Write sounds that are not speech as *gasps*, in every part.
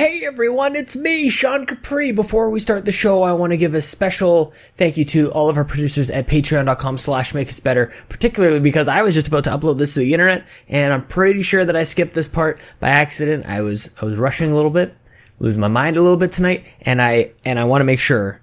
Hey everyone, it's me, Sean Capri. Before we start the show, I want to give a special thank you to all of our producers at patreon.com slash make us better, particularly because I was just about to upload this to the internet, and I'm pretty sure that I skipped this part by accident. I was, I was rushing a little bit, losing my mind a little bit tonight, and I, and I want to make sure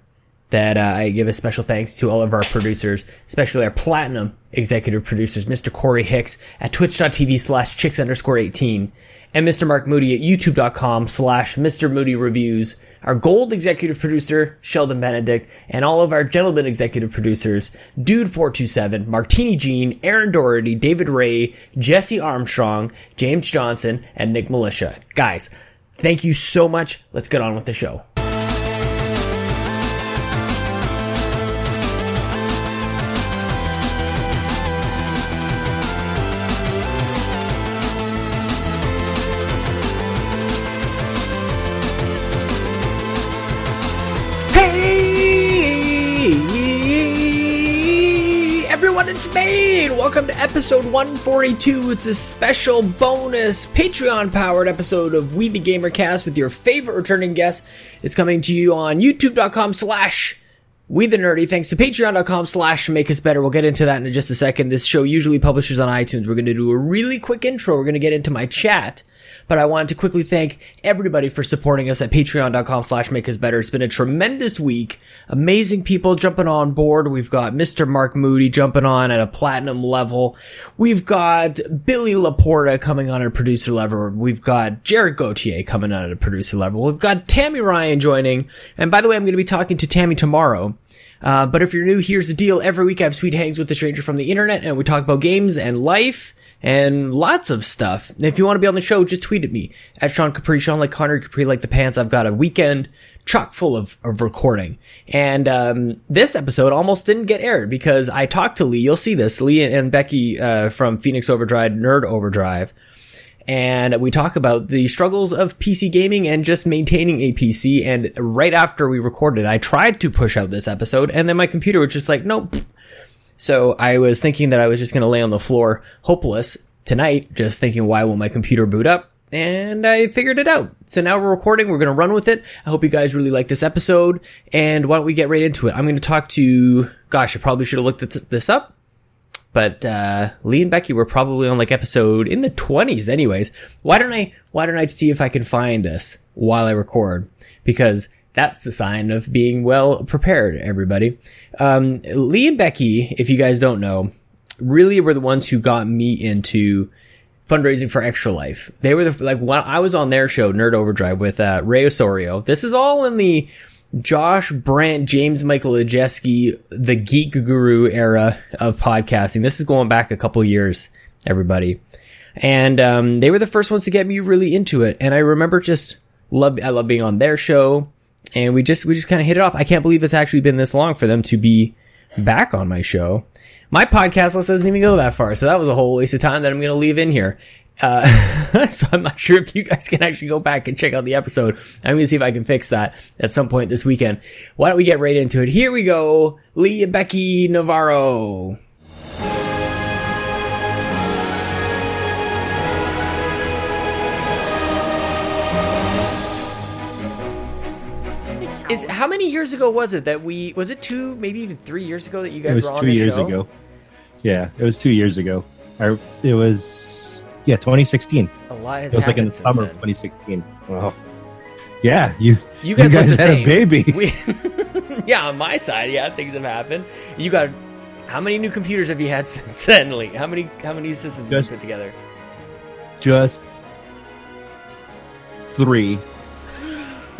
that uh, I give a special thanks to all of our producers, especially our platinum executive producers, Mr. Corey Hicks at twitch.tv slash chicks underscore 18, and Mr. Mark Moody at youtube.com slash Mr. Moody Reviews, our gold executive producer, Sheldon Benedict, and all of our gentlemen executive producers, Dude427, Martini Jean, Aaron Doherty, David Ray, Jesse Armstrong, James Johnson, and Nick Militia. Guys, thank you so much. Let's get on with the show. Welcome to episode 142. It's a special bonus Patreon powered episode of We the Gamercast with your favorite returning guest. It's coming to you on youtube.com slash we the nerdy. Thanks to patreon.com slash make us better. We'll get into that in just a second. This show usually publishes on itunes. We're going to do a really quick intro. We're going to get into my chat but I wanted to quickly thank everybody for supporting us at patreon.com slash make us better. It's been a tremendous week. Amazing people jumping on board. We've got Mr. Mark Moody jumping on at a platinum level. We've got Billy Laporta coming on at a producer level. We've got Jared Gauthier coming on at a producer level. We've got Tammy Ryan joining. And by the way, I'm going to be talking to Tammy tomorrow. Uh, but if you're new, here's the deal. Every week I have sweet hangs with a stranger from the internet and we talk about games and life and lots of stuff. If you want to be on the show, just tweet at me at Sean Capri, Sean like Connor Capri like the pants. I've got a weekend chock full of, of recording. And, um, this episode almost didn't get aired because I talked to Lee. You'll see this. Lee and Becky, uh, from Phoenix Overdrive, Nerd Overdrive. And we talk about the struggles of PC gaming and just maintaining a PC. And right after we recorded, I tried to push out this episode and then my computer was just like, nope, so I was thinking that I was just going to lay on the floor, hopeless tonight, just thinking, why won't my computer boot up? And I figured it out. So now we're recording. We're going to run with it. I hope you guys really like this episode. And why don't we get right into it? I'm going to talk to, gosh, I probably should have looked this up. But, uh, Lee and Becky were probably on like episode in the 20s anyways. Why don't I, why don't I see if I can find this while I record? Because that's the sign of being well prepared, everybody. Um, Lee and Becky, if you guys don't know, really were the ones who got me into fundraising for Extra Life. They were the, like, when I was on their show, Nerd Overdrive with, uh, Ray Osorio. This is all in the Josh Brandt, James Michael Ajeski, the geek guru era of podcasting. This is going back a couple years, everybody. And, um, they were the first ones to get me really into it. And I remember just love, I love being on their show and we just we just kind of hit it off. I can't believe it's actually been this long for them to be back on my show. My podcast list doesn't even go that far, so that was a whole waste of time that I'm going to leave in here. Uh, *laughs* so I'm not sure if you guys can actually go back and check out the episode. I'm going to see if I can fix that at some point this weekend. Why don't we get right into it? Here we go. Lee and Becky Navarro. Is how many years ago was it that we was it two maybe even three years ago that you guys it was were on two years show? ago. Yeah, it was two years ago. I, it was yeah, 2016. A lot has It was like in the since summer of 2016. Wow. Yeah, you You guys, you look guys had same. a baby. We, *laughs* yeah, on my side, yeah, things have happened. You got how many new computers have you had *laughs* since then, Lee? How many how many systems Just- have you put together? Just three.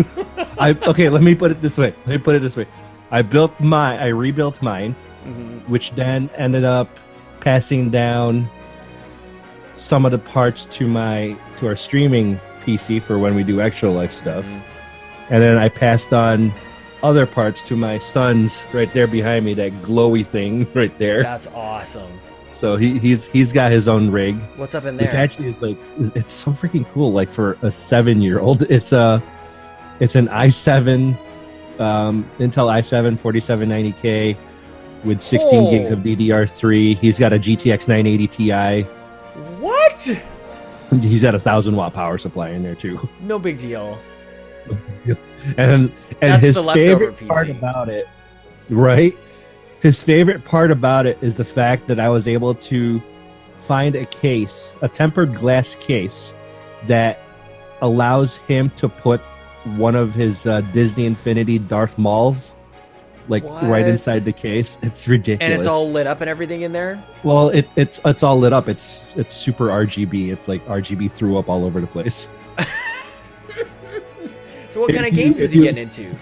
*laughs* I okay. Let me put it this way. Let me put it this way. I built my. I rebuilt mine, Mhm. which then ended up passing down some of the parts to my to our streaming PC for when we do extra life stuff. Mhm. and then I passed on other parts to my sons right there behind me, that glowy thing *laughs* right there. That's awesome. So he, he's he's got his own rig, What's up in which there? actually is like it's so freaking cool. Like for a seven year old, *laughs* it's a it's an i7 um, Intel i7 4790K with 16 Oh. gigs of DDR3. He's got a GTX 980 Ti. What? He's got a thousand watt power supply in there too. No big deal. *laughs* and and That's his favorite part about it, right? His favorite part about it is the fact that I was able to find a case, a tempered glass case, that allows him to put one of his uh, Disney Infinity Darth Mauls, like What? right inside the case. *laughs* It's ridiculous. And it's all lit up and everything in there. well, it, it's it's all lit up. It's it's super RGB. It's like RGB threw up all over the place. *laughs* So what kind of games is he getting into?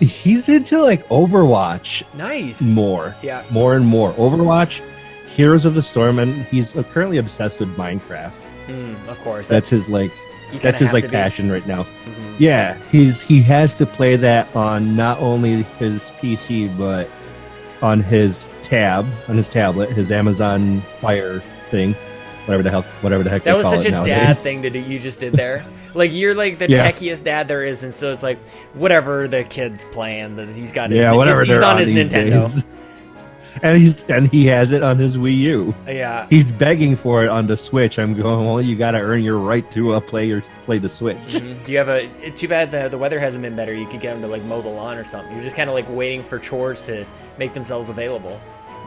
He's into like Overwatch Nice. more. Yeah. more and more. Overwatch, Heroes of the Storm, and he's uh, currently obsessed with Minecraft. Mm, of course. That's his like that's his like be. passion right now. Mhm. Yeah, he's he has to play that on not only his PC but on his tab, on his tablet, his Amazon Fire thing, whatever the hell, whatever the heck That was call such it a nowadays. dad thing to do. You just did there. *laughs* like you're like the Yeah. techiest dad there is, and so it's like whatever the kid's playing, that he's got. His, Yeah, whatever he's on on his Nintendo. days. *laughs* And he's and he has it on his Wii U. Yeah. He's begging for it on the Switch. I'm going. Well, you got to earn your right to uh, play your play the Switch. Mhm. Do you have a? Too bad the the weather hasn't been better. You could get him to like mow the lawn or something. You're just kind of like waiting for chores to make themselves available.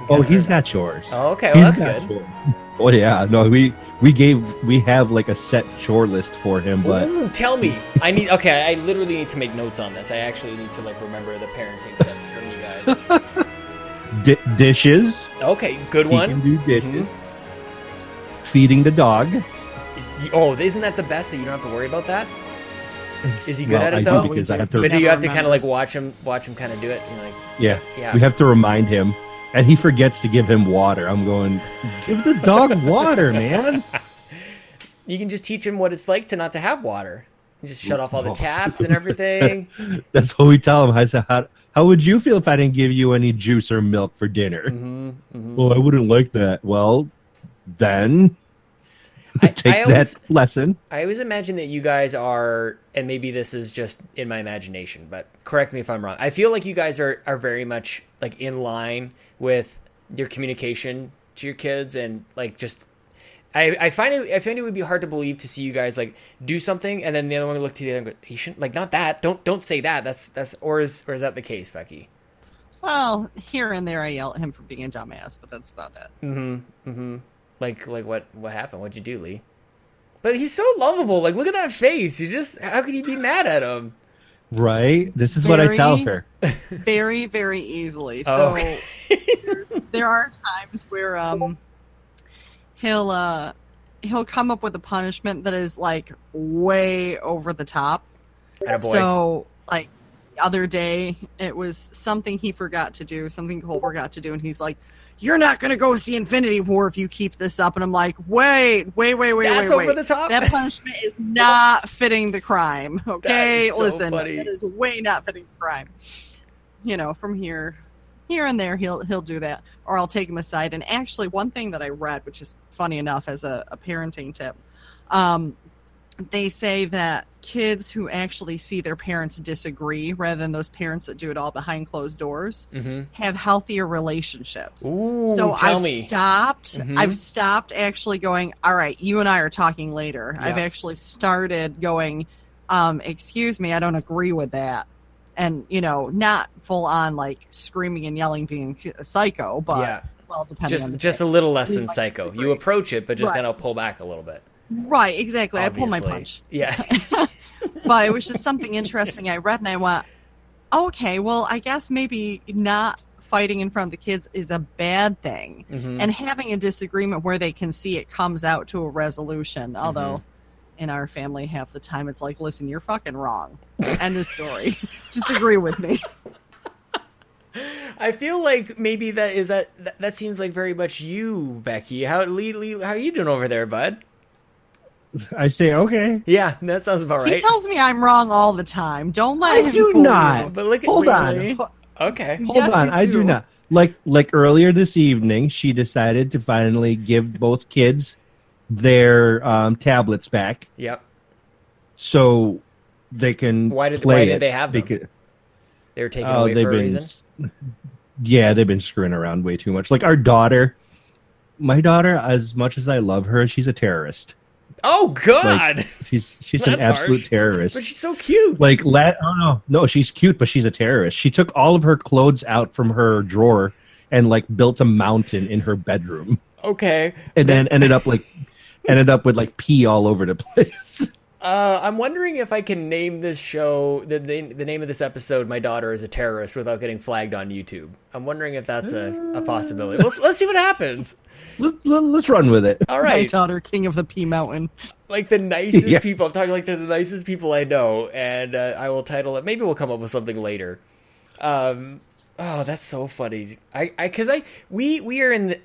Oh, he's got chores. Oh, okay. Well, He's that's good. chores. Oh yeah, no, we we gave we have like a set chore list for him, but Ooh, tell me. I need. Okay, I literally need to make notes on this. I actually need to like remember the parenting tips from you guys. *laughs* di- dishes. Okay, good He can one. do dishes. Mhm. Feeding the dog. Oh, isn't that the best that you don't have to worry about that? Is he good Well, at it, I do though? because I have But do you have to kind of like watch him, watch him kind of do it? Like, Yeah, yeah. we have to remind him, and he forgets to give him water. I'm going. Give the dog *laughs* water, man. *laughs* You can just teach him what it's like to not to have water. You just shut off all the *laughs* taps and everything. That's what we tell him. I said, how, how would you feel if I didn't give you any juice or milk for dinner? hmm hmm Well, I wouldn't like that. Well, then I, *laughs* take I always, that lesson. I always imagine that you guys are, and maybe this is just in my imagination, but correct me if I'm wrong. I feel like you guys are, are very much like in line with your communication to your kids and like just. I, I find it I find it would be hard to believe to see you guys like do something and then the other one would look to the other and go, he shouldn't like not that don't don't say that that's that's or is or is that the case Becky Well, here and there I yell at him for being a dumbass, but that's about it. mm-hmm mm-hmm like like what what happened what'd you do Lee but he's so lovable like look at that face you just how could you be mad at him Right? This is what I tell her. Very, very easily. Oh, So okay. *laughs* there are times where um he'll uh he'll come up with a punishment that is like way over the top. Attaboy. So like the other day it was something he forgot to do, something Cole forgot to do, and he's like, You're not gonna go see Infinity War if you keep this up and I'm like, Wait, wait, wait, wait, wait. that's wait, over wait. the top That punishment is not fitting the crime. Okay, so listen, funny. that is way not fitting the crime. You know, from here, here and there, he'll he'll do that, or I'll take him aside. And actually, one thing that I read, which is funny enough as a, a parenting tip, um, they say that kids who actually see their parents disagree, rather than those parents that do it all behind closed doors, mm-hmm. have healthier relationships Ooh, so I've me stopped. Mhm. I've stopped actually going. All right, you and I are talking later. I've actually started going. Um, excuse me, I don't agree with that, and you know, not full on like screaming and yelling, being a psycho, but yeah well, depending on just just day. a little less than psycho you approach it but just Right. kind of pull back a little bit right, exactly. I pull my punch, yeah *laughs* but it was just something interesting I read, and I went, okay, well, I guess maybe not fighting in front of the kids is a bad thing. Mhm. and having a disagreement where they can see it comes out to a resolution. Although in our family, half the time it's like, listen, you're fucking wrong. End of story. *laughs* Just agree with me. I feel like maybe that is that, that that seems like very much you, Becky. How Lee, Lee how you doing over there, bud? I say, okay. Yeah, that sounds about right. He right. tells me I'm wrong all the time. Don't let I him do fool not. you. but look at Hold Lee. on. Okay. Hold Yes, on. you I do do. not. Like like earlier this evening, she decided to finally give both kids their um, tablets back Yep. so they can Why did- play why did they have them? because- They were taken Oh, away they've for a been, reason. yeah, they've been screwing around way too much. Like our daughter, my daughter, as much as I love her, she's a terrorist. Oh God! She's she's an absolute harsh. terrorist. but she's so cute. like let oh no no she's cute but she's a terrorist she took all of her clothes out from her drawer and like built a mountain in her bedroom okay. and then ended up like ended up with like pee all over the *laughs* place Uh, I'm wondering if I can name this show the, the the name of this episode. My daughter is a terrorist without getting flagged on YouTube. I'm wondering if that's a, a possibility. Let's let's see what happens. let, let, let's run with it All right, My daughter, king of the pea mountain. like the nicest *laughs* Yeah. people. I'm talking like the, the nicest people I know, and uh, I will title it. Maybe we'll come up with something later. Um, oh, that's so funny. I, I, because I, we, we are in. The,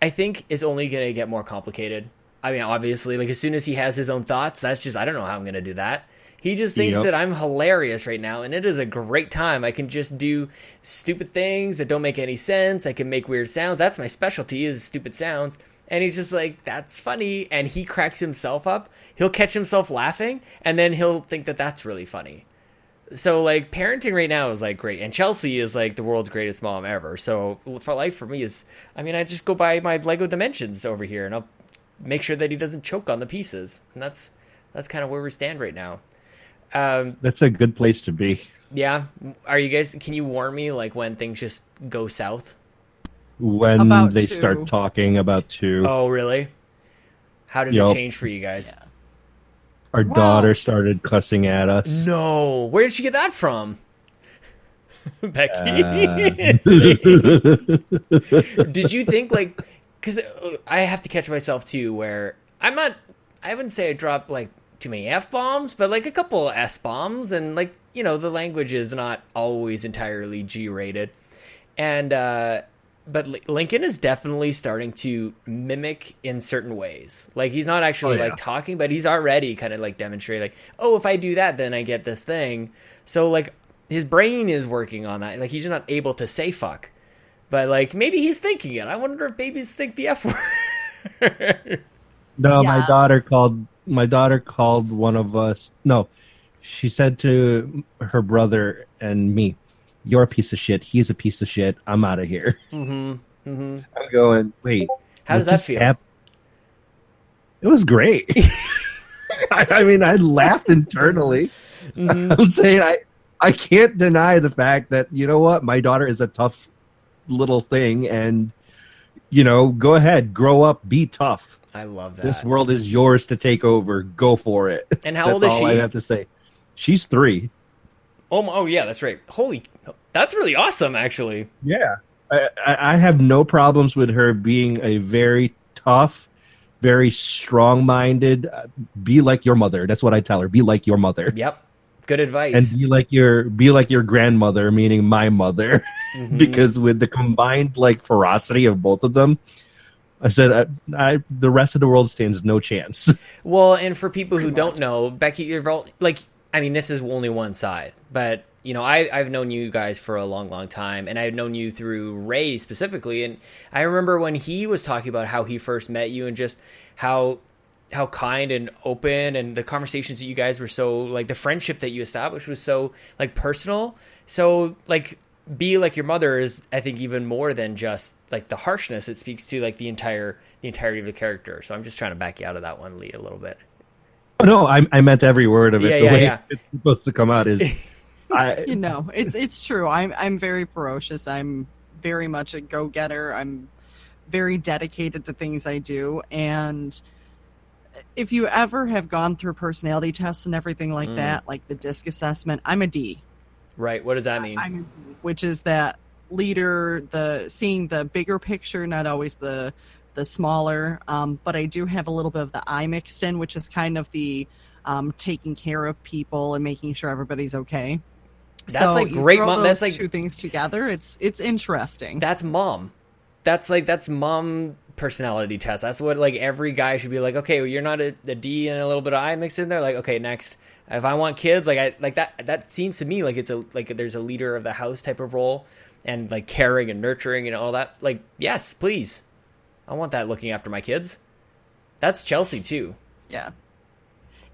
I think is only going to get more complicated. I mean, obviously, like as soon as he has his own thoughts, that's just I don't know how I'm going to do that. He just thinks Yep. that I'm hilarious right now, and it is a great time. I can just do stupid things that don't make any sense. I can make weird sounds. That's my specialty is stupid sounds. And he's just like, that's funny. And he cracks himself up. He'll catch himself laughing, and then he'll think that that's really funny. So like parenting right now is like great, and Chelsea is like the world's greatest mom ever. So for life for me is, I mean, I just go by my Lego Dimensions over here, and I'll make sure that he doesn't choke on the pieces, and that's that's kind of where we stand right now. Um, that's a good place to be yeah, are you guys? Can you warn me like when things just go south? when About they two. start talking about two Oh, really? How did it change for you guys? our Well- daughter started cussing at us No, where did she get that from? *laughs* Becky, Uh, *laughs* *laughs* did you think like because i have to catch myself too where i'm not i wouldn't say i drop like too many f-bombs but like a couple s-bombs and like you know the language is not always entirely g-rated. And uh but lincoln is definitely starting to mimic in certain ways. Like he's not actually Oh, yeah. like talking but he's already kind of like demonstrating like oh if i do that then i get this thing. So like his brain is working on that. Like he's not able to say fuck but like maybe he's thinking it. I wonder if babies think the F word. *laughs* No, my daughter called my daughter called one of us. No, she said to her brother and me, "You're a piece of shit. He's a piece of shit. I'm out of here." *laughs* mm-hmm. Mm-hmm. I'm going. Wait, How does that feel? hap- It was great. *laughs* I, I mean, I laughed internally. Mhm. I'm saying I I can't deny the fact that you know what my daughter is a tough little thing, and you know, go ahead, grow up, be tough. I love that. This world is yours to take over. Go for it. and how old is all she? I have to say. She's three. Oh, my- oh yeah, that's right. Holy, that's really awesome, actually. Yeah, I, I I have no problems with her being a very tough, very strong-minded. uh, Be like your mother. That's what I tell her. Be like your mother, Yep, good advice. and be like your be like your grandmother, meaning my mother. *laughs* Mhm. because with the combined like ferocity of both of them, I said I, I the rest of the world stands no chance. *laughs* Well, and for people who don't know, Becky, you're like, I mean, this is only one side, but you know, I I've known you guys for a long, long time, and I've known you through Ray specifically, and I remember when he was talking about how he first met you and just how how kind and open and the conversations that you guys were so like the friendship that you established was so like personal so like be like your mother is i think even more than just like the harshness it speaks to like the entire the entirety of the character so i'm just trying to back you out of that one lee a little bit oh, no, I, I meant every word of it. Yeah, the yeah, way yeah. *laughs* it's supposed to come out is, *laughs* I You know, it's it's true. I'm I'm very ferocious. I'm very much a go getter. I'm very dedicated to things I do, and if you ever have gone through personality tests and everything like Mm. that, like the DISC assessment, I'm a D. right what does that mean I'm, which is that leader, the seeing the bigger picture, not always the the smaller. Um, but I do have a little bit of the I mixed in, which is kind of the um, taking care of people and making sure everybody's okay. That's so like great mom- that's like- two things together. It's it's interesting. that's mom that's like that's mom personality test. That's what like every guy should be like okay well, you're not a, a d and a little bit of i mixed in there? Like okay next. If i want kids like i like that that seems to me like it's a like there's a leader of the house type of role and like caring and nurturing and all that. Like yes please. I want that looking after my kids. That's chelsea too. Yeah.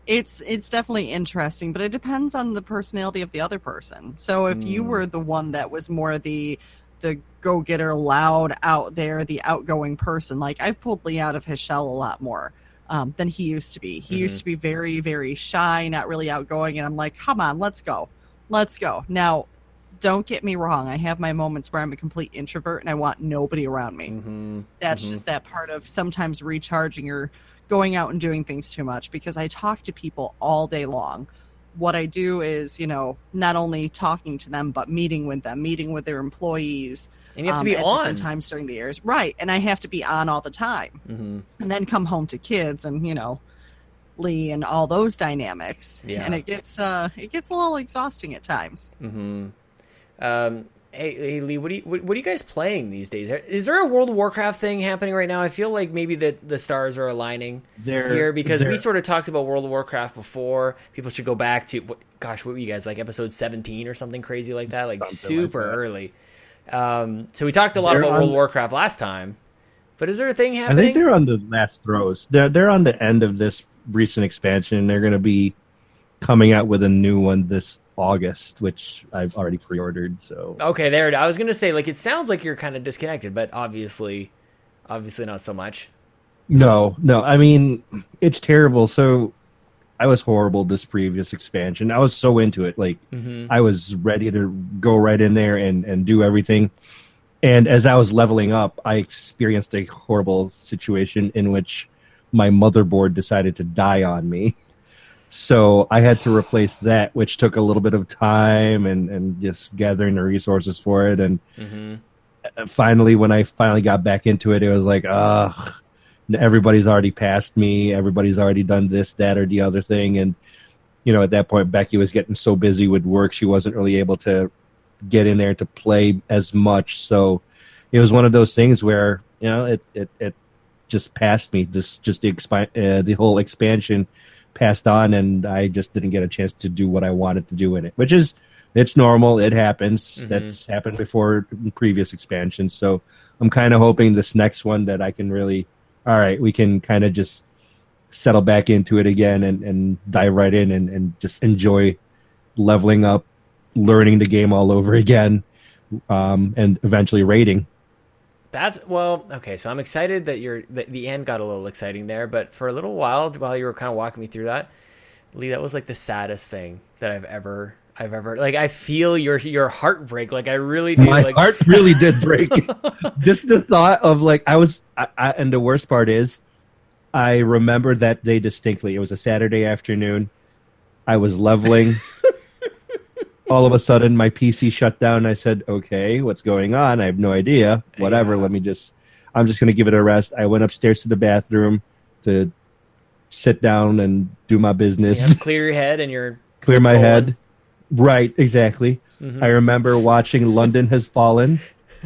It's it's definitely interesting, but it depends on the personality of the other person. So if you Mm. were the one that was more the the go getter, loud out there, the outgoing person, like I've pulled Lee out of his shell a lot more. um, than he used to be. He Mhm. used to be very, very shy, not really outgoing. And I'm like, come on, let's go. Let's go. Now, don't get me wrong. I have my moments where I'm a complete introvert and I want nobody around me. Mm-hmm. That's Mhm. just that part of sometimes recharging or going out and doing things too much because I talk to people all day long. What I do is, you know, not only talking to them, but meeting with them, meeting with their employees. And you have um, to be at on. times during the years, right? And I have to be on all the time, Mm-hmm. and then come home to kids, and you know, Lee and all those dynamics. Yeah. and it gets uh, it gets a little exhausting at times. Mm-hmm. Um, hey, hey, Lee, what, do you, what, what are you guys playing these days? Is there a World of Warcraft thing happening right now? I feel like maybe the, the stars are aligning There, here because we sort of talked about World of Warcraft before. People should go back to, what, gosh, what were you guys, like episode 17 or something crazy like that? Like Something like super that. early. Um, so we talked a lot They're about on- World of Warcraft last time. But is there a thing happening? I think they're on the last throes. They're they're on the end of this recent expansion. They're going to be coming out with a new one this August, which I've already pre-ordered. So Okay, there. it- I was gonna say like it sounds like you're kind of disconnected, but obviously, obviously not so much. no, no. I mean, it's terrible. So I was horrible this previous expansion. I was so into it. Like Mm-hmm. I was ready to go right in there and and do everything. And as I was leveling up, I experienced a horrible situation in which my motherboard decided to die on me. *laughs* So I had to replace that, which took a little bit of time and, and just gathering the resources for it. And Mm-hmm. finally, when I finally got back into it, it was like, ugh, everybody's already passed me. Everybody's already done this, that, or the other thing. And, you know, at that point, Becky was getting so busy with work, she wasn't really able to get in there to play as much. So it was one of those things where, you know, it, it, it just passed me. This, just the, expi- uh, the whole expansion passed on, and I just didn't get a chance to do what I wanted to do in it, which is, it's normal. It happens. Mhm. That's happened before previous expansions. So I'm kind of hoping this next one that I can really, all right, we can kind of just settle back into it again and, and dive right in and, and just enjoy leveling up, learning the game all over again, um, and eventually raiding. That's well, okay. So I'm excited that you're that the end got a little exciting there, but for a little while, while you were kind of walking me through that, Lee, that was like the saddest thing that I've ever, I've ever like. I feel your your heartbreak. Like I really do. My like heart really *laughs* did break. just the thought of like I was, I, I, and the worst part is, I remember that day distinctly. It was a Saturday afternoon. I was leveling. *laughs* All of a sudden, my PC shut down. I said, "Okay, what's going on? I have no idea. Whatever. Yeah. Let me just. I'm just going to give it a rest." I went upstairs to the bathroom to sit down and do my business, to clear your head and you're. clear my head. Right, exactly. Mhm. I remember watching London Has Fallen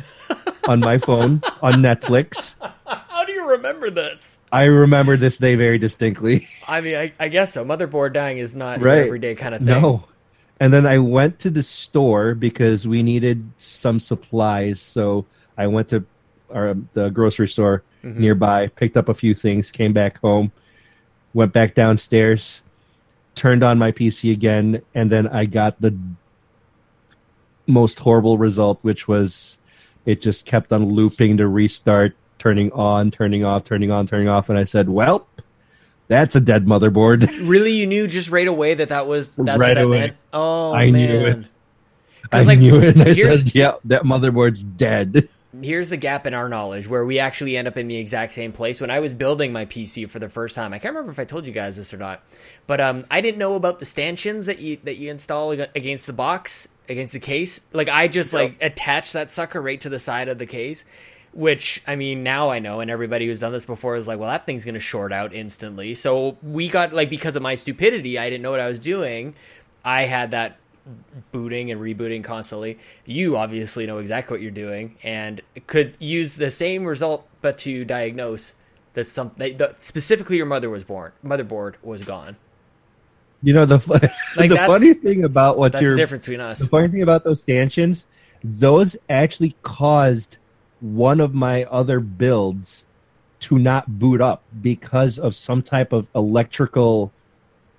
*laughs* on my phone on Netflix. How do you remember this? I remember this day very distinctly. I mean, I, I guess so. Motherboard dying is not Right. an everyday kind of thing. No. And then I went to the store because we needed some supplies. So I went to our, the grocery store Mhm. nearby, picked up a few things, came back home, went back downstairs, turned on my PC again, and then I got the most horrible result, which was it just kept on looping to restart, turning on, turning off, turning on, turning off. And I said, well, that's a dead motherboard. *laughs* Really, you knew just right away that that was that's Right what that away. meant. Oh, I man. knew it. I like, knew it. I said, yeah, that motherboard's dead. *laughs* here's the gap in our knowledge where we actually end up in the exact same place. When I was building my PC for the first time, I can't remember if I told you guys this or not, but um, I didn't know about the stanchions that you that you install against the box, against the case. Like I just like attached that sucker right to the side of the case. Which I mean, now I know, and everybody who's done this before is like, well, that thing's gonna short out instantly. So we got like because of my stupidity, I didn't know what I was doing. I had that booting and rebooting constantly. You obviously know exactly what you're doing and could use the same result, but to diagnose that some that, specifically your mother was born, motherboard was gone. You know the *laughs* Like, the funny thing about what That's the difference between us. the funny thing about those stanchions, those actually caused one of my other builds to not boot up because of some type of electrical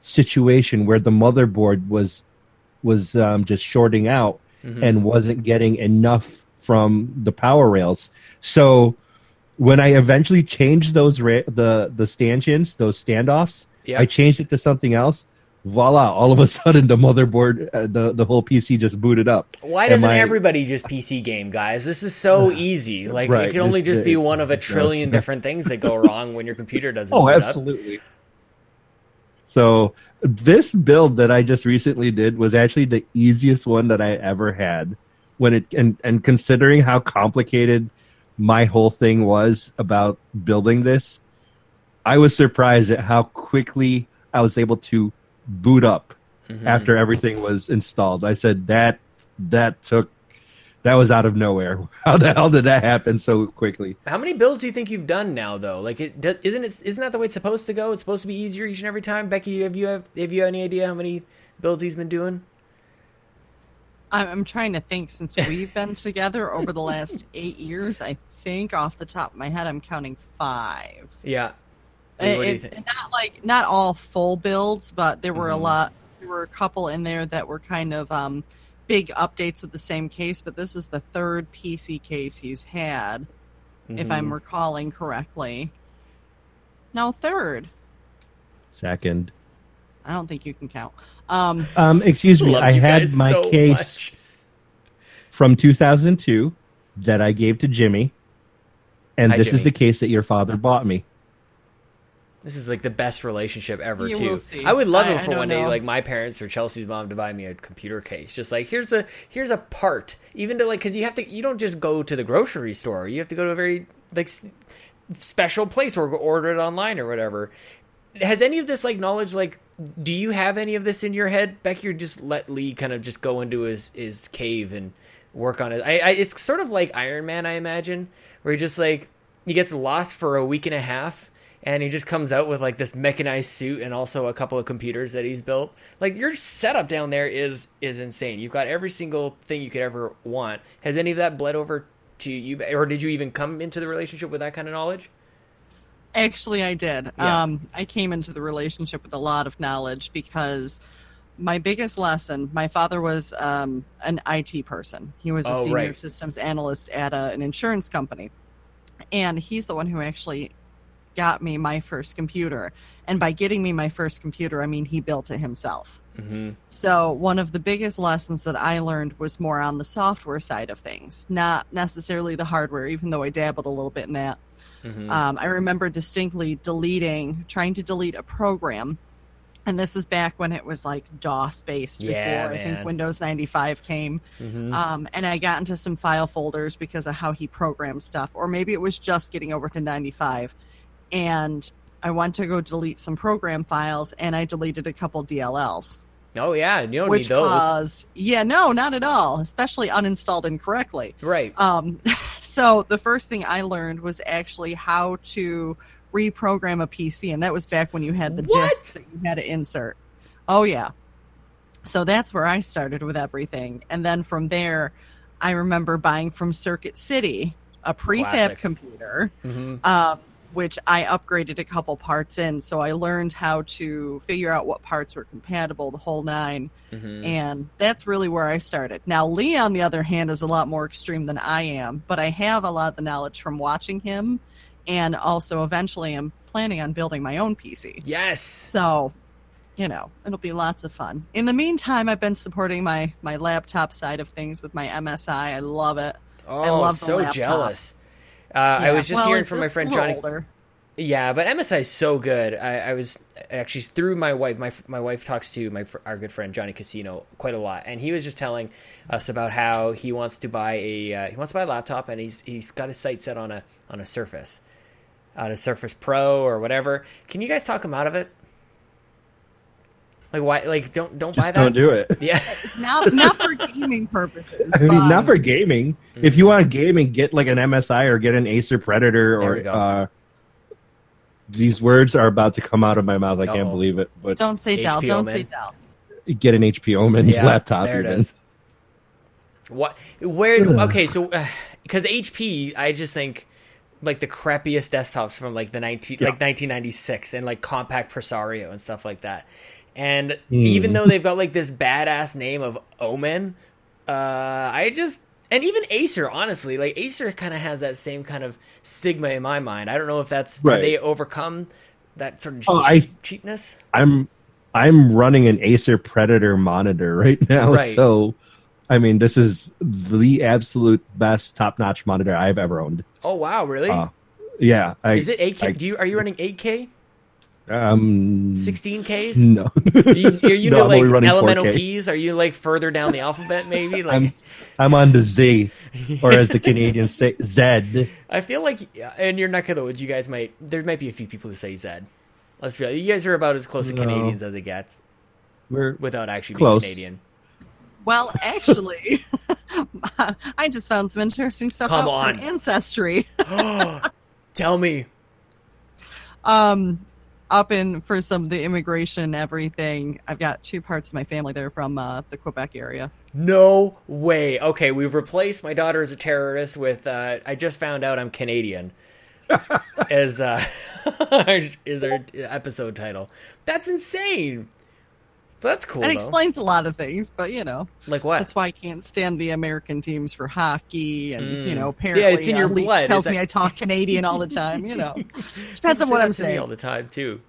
situation where the motherboard was was um, just shorting out Mhm. and wasn't getting enough from the power rails. So when I eventually changed those ra- the the stanchions, those standoffs, Yeah. I changed it to something else. Voila! All of a sudden, the motherboard, uh, the the whole PC just booted up. Why doesn't my- everybody just PC game, guys? This is so *sighs* easy. Like Right, it can only just be it- one of a trillion different things that go wrong when your computer doesn't. Oh, boot up. absolutely. So this build that I just recently did was actually the easiest one that I ever had. When it and and considering how complicated my whole thing was about building this, I was surprised at how quickly I was able to boot up Mhm. after everything was installed. I said that that took that was out of nowhere. *laughs* How the hell did that happen so quickly? How many builds do you think you've done now, though? Like, it do- isn't it isn't that the way it's supposed to go? It's supposed to be easier each and every time. Becky, have you have have you any idea how many builds he's been doing? I'm, I'm trying to think since we've been *laughs* together over the last eight years. I think off the top of my head, I'm counting five. Yeah. What It- it- not like not all full builds, but there were Mhm. a lot. There were a couple in there that were kind of um, big updates with the same case. But this is the third PC case he's had, if Mhm. I'm recalling correctly. No, third. Second. I don't think you can count. Um, Um, excuse *laughs* me. I had my so case much. from 2002 that I gave to Jimmy, and Hi, this is the case that your father bought me. This is like the best relationship ever, You too. I would love I- it for one day, know. like my parents or Chelsea's mom to buy me a computer case. Just like here's a here's a part, even to like because you have to you don't just go to the grocery store. You have to go to a very like special place or order it online or whatever. Has any of this like knowledge like do you have any of this in your head, Becky? Or just let Lee kind of just go into his his cave and work on it. I, I it's sort of like Iron Man, I imagine, where he just like he gets lost for a week and a half and he just comes out with like this mechanized suit and also a couple of computers that he's built. Like your setup down there is is insane. You've got every single thing you could ever want. Has any of that bled over to you, or did you even come into the relationship with that kind of knowledge? Actually, I did. Yeah. Um, I came into the relationship with a lot of knowledge because my biggest lesson my father was um, an IT person. He was a Oh, senior right. systems analyst at a, an insurance company. And he's the one who actually got me my first computer. And by getting me my first computer, I mean he built it himself. Mm-hmm. So, one of the biggest lessons that I learned was more on the software side of things, not necessarily the hardware, even though I dabbled a little bit in that. Mm-hmm. Um, I remember distinctly deleting, trying to delete a program. And this is back when it was like DOS based Yeah, before I think Windows 95 came. mm-hmm. Um, and I got into some file folders because of how he programmed stuff. Or maybe it was just getting over to 95. And I want to go delete some program files and I deleted a couple DLLs. oh yeah, you don't which need those, caused, yeah, no, not at all, especially uninstalled incorrectly. right? Um, *laughs* so the first thing I learned was actually how to reprogram a PC, and that was back when you had the What? discs that you had to insert. Oh yeah. So that's where I started with everything, and then from there, I remember buying from Circuit City a prefab Classic. computer, Mm-hmm. um, which I upgraded a couple parts in. So I learned how to figure out what parts were compatible, the whole nine. Mm-hmm. And that's really where I started. Now, Lee, on the other hand, is a lot more extreme than I am, but I have a lot of the knowledge from watching him. And also, eventually, I'm planning on building my own PC. Yes. So, you know, it'll be lots of fun. In the meantime, I've been supporting my, my laptop side of things with my MSI. I love it. Oh, love the so jealous. Uh, I was just Well, hearing from my friend Johnny. older. Yeah, but MSI is so good. I, I was actually through my wife. My my wife talks to my our good friend Johnny Casino quite a lot, and he was just telling us about how he wants to buy a uh, he wants to buy a laptop, and he's he's got his sight set on a on a Surface, on a Surface Pro or whatever. Can you guys talk him out of it? Like why? Like don't don't buy that. don't do it. Yeah, Not, not for gaming purposes. I mean, but- not for gaming. If you want gaming, get like an MSI or get an Acer Predator There or. Uh, these words are about to come out of my mouth. I can't believe it. But Don't say Dell. Don't man. say Dell. get an HP Omen yeah. laptop. There it even. is. What? Where? Okay, so because HP, I just think like the crappiest desktops from like the nineteen Yeah. like 1996 and like Compaq Presario and stuff like that. And Hmm. even though they've got like this badass name of Omen, uh, I just and even Acer, honestly, like Acer kind of has that same kind of stigma in my mind. I don't know if that's Right. they overcome that sort of Oh, cheap, I- cheapness. I'm I'm running an Acer Predator monitor right now, *laughs* Right. so I mean this is the absolute best top notch monitor I've ever owned. Oh wow, really? Uh, Yeah, I, Is it 8K? I- Do you are you running 8K, um 16Ks? No, Are *laughs* you, are you No, into like running elemental 4K. P's? Are you like further down the alphabet? Maybe *laughs* like I'm I'm on the Z, *laughs* or as the Canadians say, Z. I feel like in your neck of the woods, you guys might there might be a few people who say Zed. Let's be honest, you guys are about as close to Canadians as it gets We're without actually Close. being Canadian. Well, actually, I just found some interesting stuff Come out on. Ancestry. *gasps* Tell me. um, up in for some of the immigration and everything. I've got two parts of my family that are from uh, the Quebec area. No way. Okay, we've replaced my daughter as a terrorist with uh, I just found out I'm Canadian. *laughs* as uh *laughs* is our episode title. That's insane. But that's cool It explains a lot of things, but you know, like what? that's why I can't stand the American teams for hockey. And Mm. you know, apparently, Yeah, it's in uh, your Lee blood. Tells It's me I talk Canadian all the time. You know, You *laughs* depends say on what I'm saying. all the time too.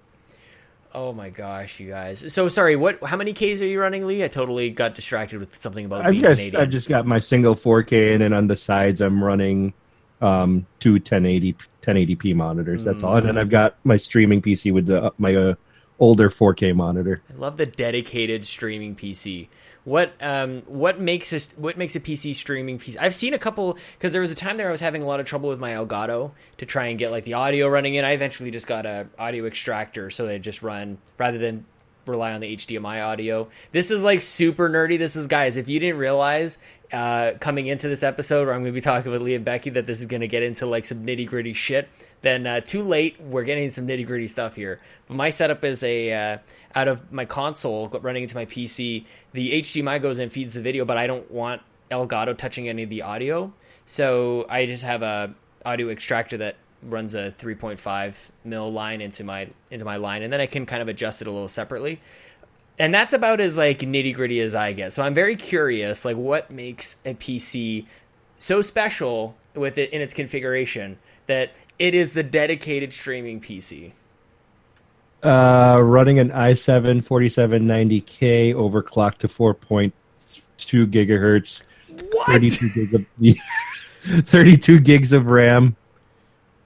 Oh my gosh, you guys! So sorry. What? How many Ks are you running, Lee? I totally got distracted with something about I've being just Canadian. I've just got my single 4K, and then on the sides I'm running um, two 1080 1080p monitors. That's all. And then I've got my streaming PC with the, my uh, older 4K monitor. I love the dedicated streaming PC. What um what makes this what makes a PC streaming PC? I've seen a couple because there was a time there I was having a lot of trouble with my Elgato to try and get like the audio running in. I eventually just got a audio extractor so they just run rather than rely on the HDMI audio. This is like super nerdy. This is guys, if you didn't realize uh, coming into this episode where I'm going to be talking with Lee and Becky that this is going to get into like some nitty gritty shit, then uh, too late. We're getting some nitty gritty stuff here. But my setup is a uh, out of my console running into my PC. The HDMI goes in feeds the video, but I don't want Elgato touching any of the audio. So I just have a audio extractor that runs a 3.5 mil line into my into my line, and then I can kind of adjust it a little separately and that's about as like nitty gritty as I get. So I'm very curious, like what makes a PC so special with it in its configuration that it is the dedicated streaming PC. Uh, running an i7 4790K overclocked to 4.2 gigahertz, What? 32 gigs of *laughs* 32 gigs of RAM.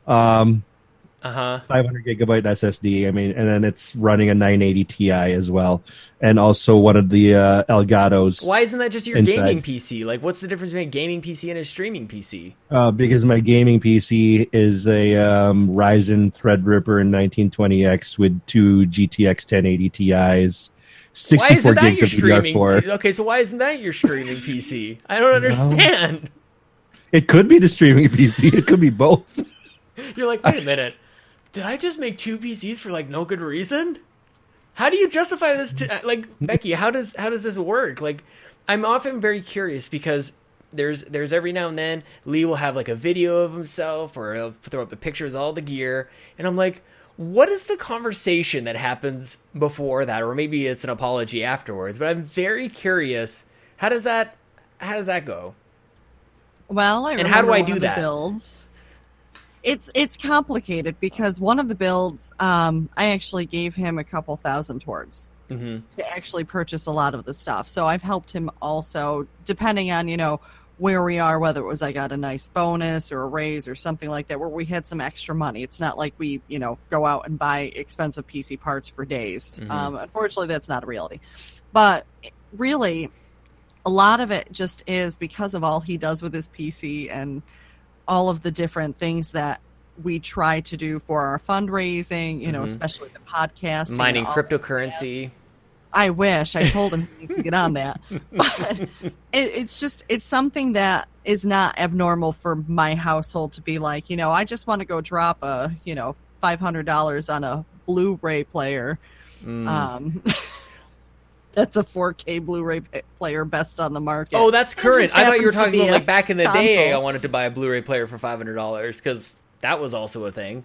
Um, Uh huh. 500 gigabyte SSD. I mean, and then it's running a 980 Ti as well, and also one of the uh, Elgatos. Why isn't that just your Inside. gaming PC? Like, what's the difference between a gaming PC and a streaming PC? Uh, because my gaming PC is a um, Ryzen Threadripper in 1920X with two GTX 1080 Ti's, Why 64 isn't that gigs your of streaming? DDR4. Okay, so why isn't that your streaming PC? I don't understand. It could be the streaming PC. It could be both. *laughs* You're like, wait a minute. Did I just make two PCs for like no good reason? How do you justify this to uh, like Becky, how does how does this work? Like I'm often very curious because there's there's every now and then Lee will have like a video of himself or he'll throw up the pictures of all the gear and I'm like what is the conversation that happens before that or maybe it's an apology afterwards but I'm very curious how does that how does that go? Well, I And how do I do that? Builds. It's it's complicated because one of the builds, um, I actually gave him a couple thousand towards Mhm. to actually purchase a lot of the stuff. So I've helped him also, depending on you know where we are, whether it was I got a nice bonus or a raise or something like that, where we had some extra money. It's not like we you know go out and buy expensive PC parts for days. Mhm. Um, unfortunately, that's not a reality. But really, a lot of it just is because of all he does with his PC and all of the different things that we try to do for our fundraising, you know, Mhm. especially the podcast. Mining cryptocurrency. I wish I told him he needs to get on that. *laughs* But it, it's just it's something that is not abnormal for my household to be like, you know, I just want to go drop a, you know, five hundred dollars on a Blu-ray player. Mm. Um, *laughs* that's a 4K Blu-ray player, best on the market. Oh, that's current. just I thought you were talking about like back in the day. I wanted to buy a Blu-ray player for five hundred dollars because that was also a thing.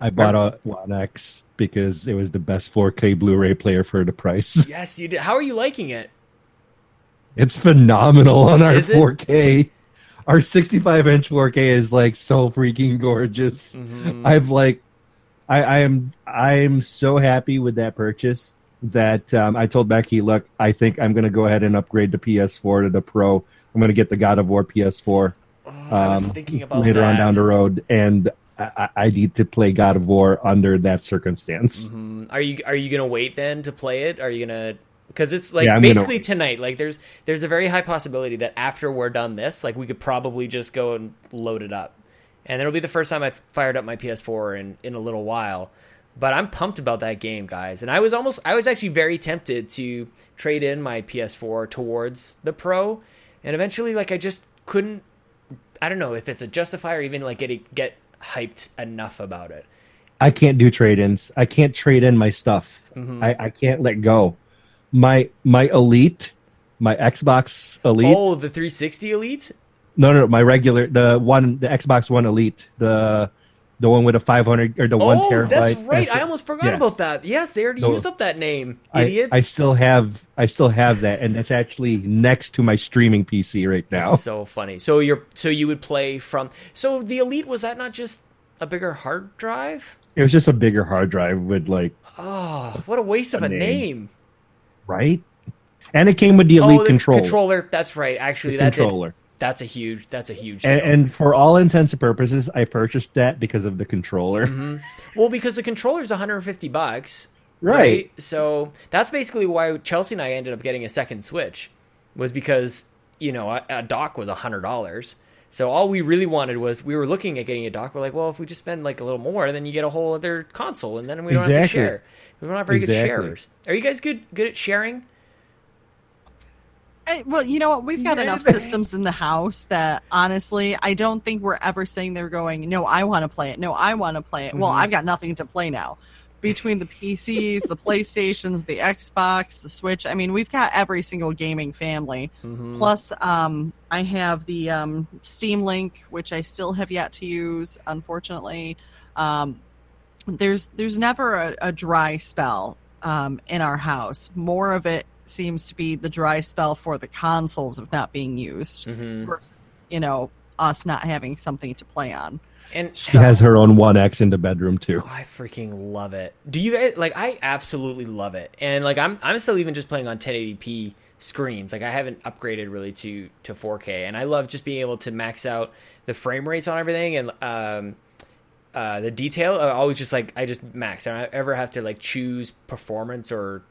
I bought a One X because it was the best 4K Blu-ray player for the price. *laughs* Yes, you did. How are you liking it? It's phenomenal on our Is 4K. our 65 inch 4K is like so freaking gorgeous. Mhm. I've like, I, I am I am so happy with that purchase that um, I told Becky, look, I think I'm going to go ahead and upgrade the PS4 to the Pro. I'm going to get the God of War PS4 Oh, I was um, thinking about later on down the road, and I, I- need to play God of War under that circumstance. Mhm. Are you are you gonna wait then to play it? Are you gonna because it's like Yeah, I'm gonna basically tonight. Like there's there's a very high possibility that after we're done this, like we could probably just go and load it up, and it'll be the first time I've fired up my PS4 in in a little while. But I'm pumped about that game, guys. And I was almost I was actually very tempted to trade in my PS4 towards the Pro, and eventually like I just couldn't. I don't know if it's a justify or even like get get hyped enough about it. I can't do trade ins. I can't trade in my stuff. Mhm. I, I can't let go. My my Elite, my Xbox Elite. Oh, the 360 Elite. No, no, no, my regular the one the Xbox One Elite, the the one with a 500 or the one oh, terabyte. that's right. I almost forgot Yeah. about that. Yes, they already So- used up that name. I, Idiots. I still have I still have that, and that's actually next to my streaming PC right now. That's so funny. So you're so you would play from so the Elite was that not just a bigger hard drive? It was just a bigger hard drive with like Oh, what a waste of a A name. name. right, and it came with the oh, Elite oh, the control, controller. That's right. Actually, the that did, controller. That's a huge. That's a huge. And, and for all intents and purposes, I purchased that because of the controller. Mm-hmm. well, because the controller is 150 bucks, Right. So that's basically why Chelsea and I ended up getting a second Switch, was because you know a, a dock was hundred dollars. So all we really wanted was we were looking at getting a dock. We're like, well, if we just spend like a little more, then you get a whole other console, and then we don't have to share. We're not very good sharers. Are you guys good good at sharing? Well, you know what? We've got enough systems in the house that honestly, I don't think we're ever sitting there going, "No, I want to play it. No, I want to play it." Well, Mhm. I've got nothing to play now. Between the PCs, the PlayStations, the Xbox, the Switch, I mean, we've got every single gaming family. Mm-hmm. Plus, um, I have the um, Steam Link, which I still have yet to use, unfortunately. Um, there's there's never a, a dry spell um, in our house. More of it seems to be the dry spell for the consoles of not being used hmm versus, you know, us not having something to play on. And She has her own One X in the bedroom too. Oh, I freaking love it. Do you guys like? I absolutely love it, and like I'm I'm still even just playing on 1080p screens. Like I haven't upgraded really to to 4K, and I love just being able to max out the frame rates on everything and um uh the detail. I always just like I just max. I don't ever have to like choose performance or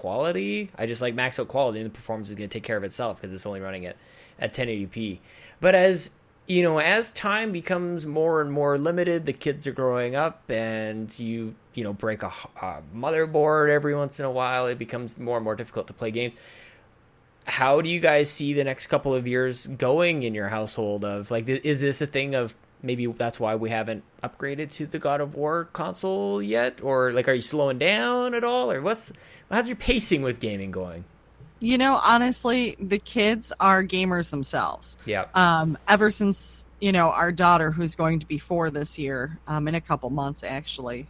quality. I just like max out quality, and the performance is going to take care of itself because it's only running it at 1080p. But as you know, as time becomes more and more limited, the kids are growing up, and you you know break a motherboard every once in a while. It becomes more and more difficult to play games. How do you guys see the next couple of years going in your household? Of like, is this a thing of maybe that's why we haven't upgraded to the God of War console yet, or like, are you slowing down at all, or what's how's your pacing with gaming going? You know, honestly, the kids are gamers themselves. Yeah. um, ever since you know our daughter, who's going to be four this year, um, in a couple months actually,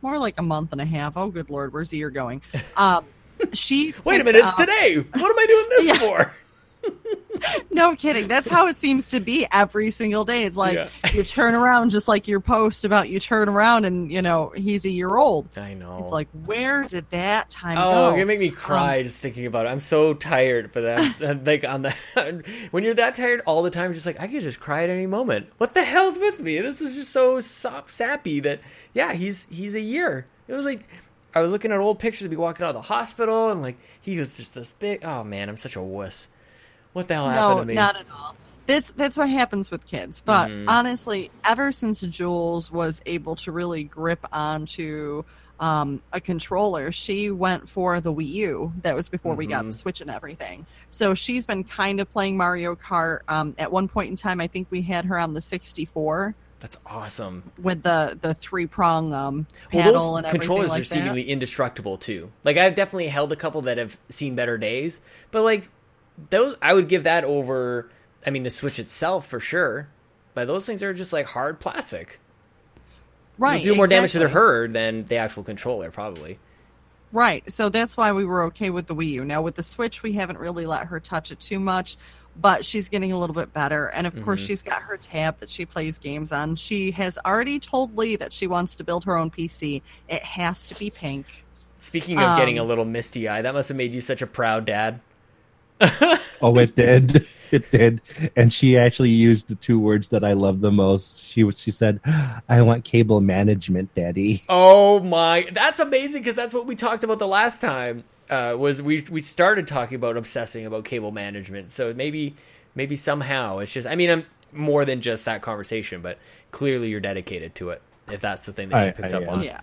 more like a month and a half. Oh, good lord, where's the year going? *laughs* Um, she Wait a minute, it's today. What am I doing this *laughs* Yeah. for? *laughs* No kidding. That's how it seems to be every single day. It's like Yeah. you turn around, just like your post about you turn around and you know he's a year old. I know. It's like where did that time Oh, go? gonna make me um, cry just thinking about it. I'm so tired for that. *laughs* like on the *laughs* when you're that tired all the time, you're just like I could just cry at any moment. What the hell's with me? This is just so sop sappy that yeah, he's he's a year. It was like I was looking at old pictures of me walking out of the hospital and like he was just this big. Oh man, I'm such a wuss. What the hell happened no, to me? not at all. That's that's what happens with kids. But Mhm. honestly, ever since Jules was able to really grip onto um, a controller, she went for the Wii U. That was before we got Mhm. the Switch and everything. So she's been kind of playing Mario Kart. Um, at one point in time, I think we had her on the 64 That's awesome. with the the three prong um, Well, paddle those and everything controllers like are seemingly indestructible too. Like I've definitely held a couple that have seen better days, but like those, I would give that over. I mean, the Switch itself for sure, but those things are just like hard plastic. Right, They'll do more damage to their exactly. herd than the actual controller, probably. Right. So that's why we were okay with the Wii U. Now with the Switch, we haven't really let her touch it too much. but she's getting a little bit better. And of course, Mhm. she's got her tab that she plays games on. She has already told Lee that she wants to build her own PC. It has to be pink. Speaking of getting a Um, little misty eye, that must have made you such a proud dad. *laughs* Oh, it did. *laughs* It did. And she actually used the two words that I love the most. She she said, "I want cable management, Daddy." Oh my, that's amazing because that's what we talked about the last time. Uh, was we we started talking about obsessing about cable management. So maybe maybe somehow it's just. I mean, I'm more than just that conversation, but clearly you're dedicated to it. If that's the thing that she I- picks I up am. on. Yeah.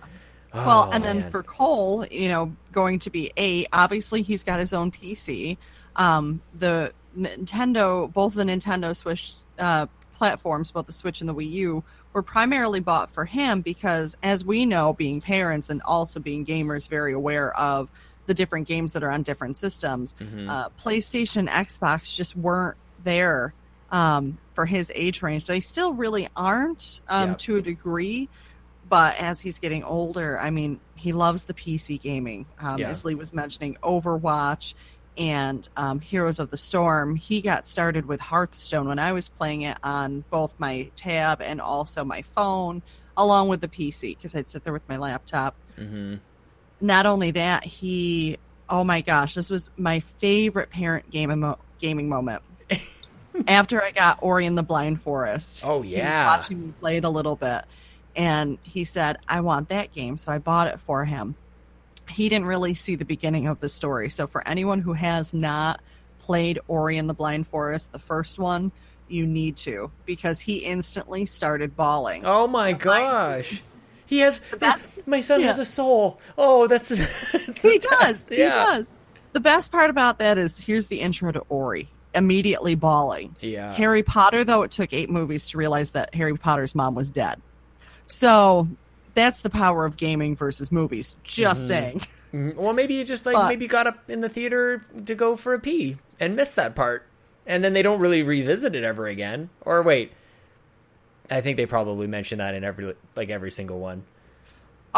Oh, well, and then man. for Cole, you know, going to be eight, obviously he's got his own PC. Um, the Nintendo, both the Nintendo Switch uh, platforms, both the Switch and the Wii U, were primarily bought for him because, as we know, being parents and also being gamers, very aware of the different games that are on different systems. Mhm. Uh, PlayStation, Xbox just weren't there um, for his age range. They still really aren't um, Yeah. to a degree, but as he's getting older, I mean, he loves the PC gaming. Um, Yeah. As Lee was mentioning, Overwatch and um, Heroes of the Storm. He got started with Hearthstone when I was playing it on both my tab and also my phone, along with the PC, because I'd sit there with my laptop Mhm. not only that, he oh my gosh, this was my favorite parent game emo- gaming moment. *laughs* After I got Ori and the Blind Forest. Oh, yeah. watching me play it a little bit. And he said, I want that game, so I bought it for him. He didn't really see the beginning of the story. So for anyone who has not played Ori and the Blind Forest, the first one, you need to because he instantly started bawling. Oh my gosh. He has best- my son has a soul. Oh, that's *laughs* he does. He Yeah. does. The best part about that is here's the intro to Ori. Immediately bawling. Yeah. Harry Potter, though, it took eight movies to realize that Harry Potter's mom was dead. So that's the power of gaming versus movies. Just Mhm. saying. Mhm. Well, maybe you just like But- maybe got up in the theater to go for a pee and missed that part, and then they don't really revisit it ever again. Or wait, I think they probably mention that in every like every single one.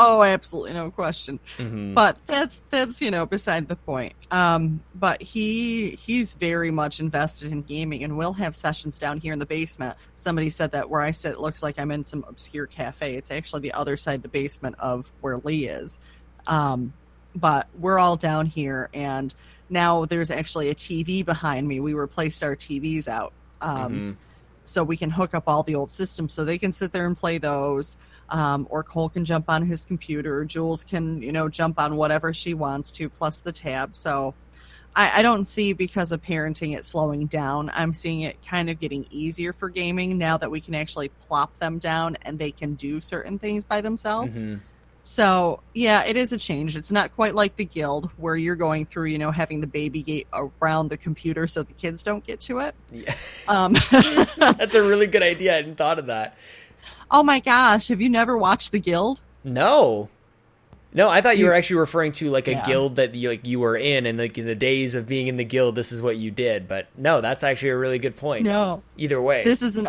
Oh, absolutely, no question. hmm But that's that's you know beside the point. Um, but he he's very much invested in gaming, and we'll have sessions down here in the basement. Somebody said that where I sit it looks like I'm in some obscure cafe. It's actually the other side of the basement of where Lee is. Um, but we're all down here, and now there's actually a TV behind me. We replaced our TVs out. Um, Mhm. So we can hook up all the old systems so they can sit there and play those um, or cole can jump on his computer jules can you know jump on whatever she wants to plus the tab. So I, I don't see because of parenting it slowing down. I'm seeing it kind of getting easier for gaming now that we can actually plop them down and they can do certain things by themselves. Mhm. So yeah, it is a change. It's not quite like the guild where you're going through, you know, having the baby gate around the computer so the kids don't get to it. Yeah. Um, *laughs* That's a really good idea. I hadn't thought of that. oh my gosh, have you never watched the guild? No. No, I thought you, You- were actually referring to like a Yeah. guild that you like you were in, and like in the days of being in the guild, this is what you did. But no, that's actually a really good point. No, Either way, this is an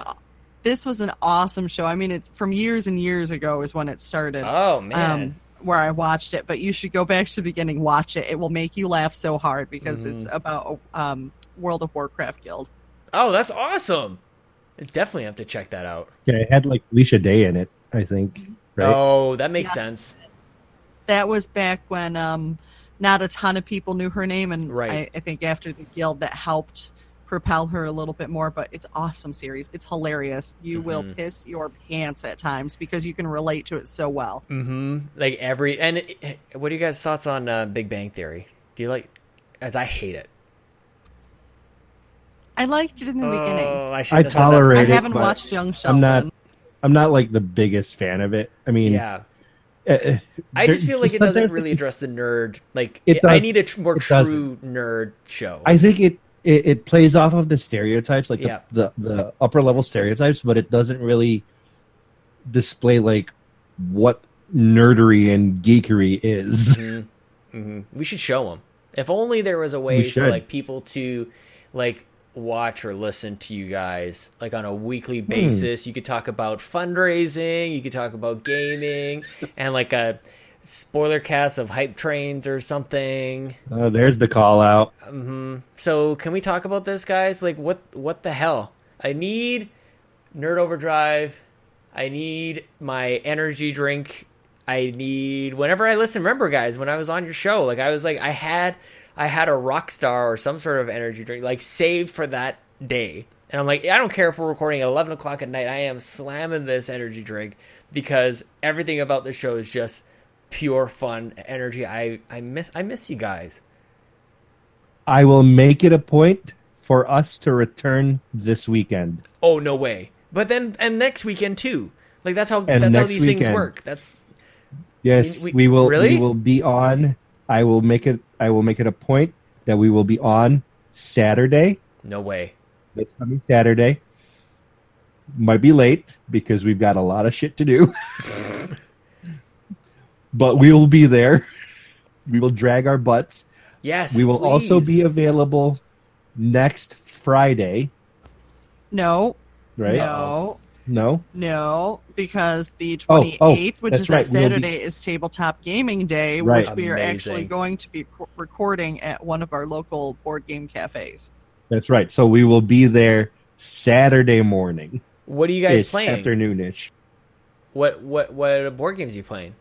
this was an awesome show. I mean, it's from years and years ago is when it started. oh man, um, where I watched it, but you should go back to the beginning, watch it. It will make you laugh so hard because it's Mm-hmm. about um, World of Warcraft guild. oh that's awesome. I definitely have to check that out. Yeah, it had like Felicia Day in it, I think. Right? Oh, that makes Yeah. sense. that was back when um, not a ton of people knew her name, and Right. I, I think after the guild that helped propel her a little bit more. But it's awesome series. It's hilarious. You will Mhm. piss your pants at times because you can relate to it so well. Mm-hmm. Like every and it, what are you guys' thoughts on uh, Big Bang Theory? Do you like? As I hate it. I liked it in the beginning. Oh, I, I shouldn't have. I tolerate it, haven't watched Young Sheldon. I'm not- I'm not like the biggest fan of it. I mean, Yeah, uh, I just feel like it doesn't really address the nerd. Like It I need a tr- more It true nerd show. I think it, it it plays off of the stereotypes, like Yeah. the, the the upper level stereotypes, but it doesn't really display like what nerdery and geekery is. hmm hmm We should show them. If only there was a way for like people to like watch or listen to you guys like on a Hmm. weekly basis. You could talk about fundraising. You could talk about gaming and like a spoiler cast of hype trains or something. Oh, there's the call out. Mm-hmm. So can we talk about this, guys? Like, what what the hell? I need Nerd Overdrive. I need my energy drink. I need whenever I listen. Remember, guys, when I was on your show, like I was like I had I had a rock star or some sort of energy drink like saved for that day, and I'm like I don't care if we're recording at 11 o'clock at night. I am slamming this energy drink because everything about the show is just pure fun energy. I I miss I miss you guys. I will make it a point for us to return this weekend. Oh no way! But then and next weekend too. Like that's how And that's how these things work. That's Yes, We- we, will. really? We will be on. I will make it. I will make it a point that we will be on Saturday. no way. This coming Saturday. Might be late because we've got a lot of shit to do. *laughs* but we will be there. *laughs* We will drag our butts. Yes. We will also be available next Friday, No, right? no, No? no, because the Oh, 28th, oh, which is right, that we'll be- Saturday, is Tabletop Gaming Day, Right. which we are actually going to be recording at one of our local board game cafes. That's right. So we will be there Saturday morning. What are you guys ish, playing? Afternoonish. What what what board games are you playing?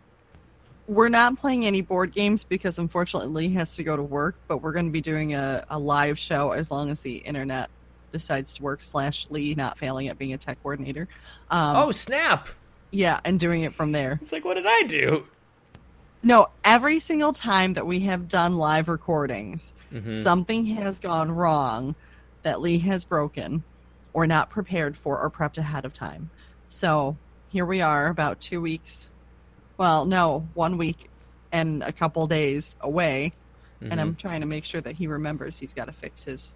We're not playing any board games because unfortunately Lee has to go to work, but we're going to be doing a, a live show as long as the internet decides to work, slash Lee not failing at being a tech coordinator. Um, oh snap! yeah, and doing it from there. It's like what did I do? No, every single time that we have done live recordings, Mhm. something has gone wrong that Lee has broken or not prepared for or prepped ahead of time. So here we are, about two weeks. Well, no, one week and a couple days away. Mhm. And I'm trying to make sure that he remembers he's got to fix his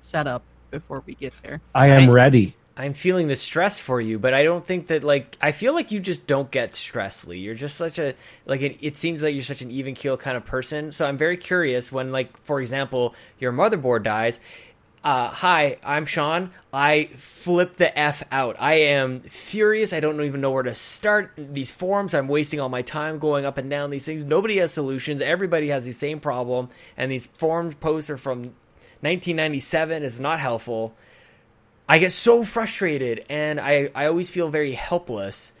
setup before we get there. I am Right. ready. I'm feeling the stress for you, but I don't think that like I feel like you just don't get stress, Lee. You're just such a like it, it seems like you're such an even keel kind of person. So I'm very curious when like for example your motherboard dies. Uh, hi, I'm Sean. I flip the f out. I am furious. I don't even know where to start these forums. I'm wasting all my time going up and down these things. Nobody has solutions. Everybody has the same problem, and these forum posts are from 1997. It's not helpful. I get so frustrated and I, I always feel very helpless.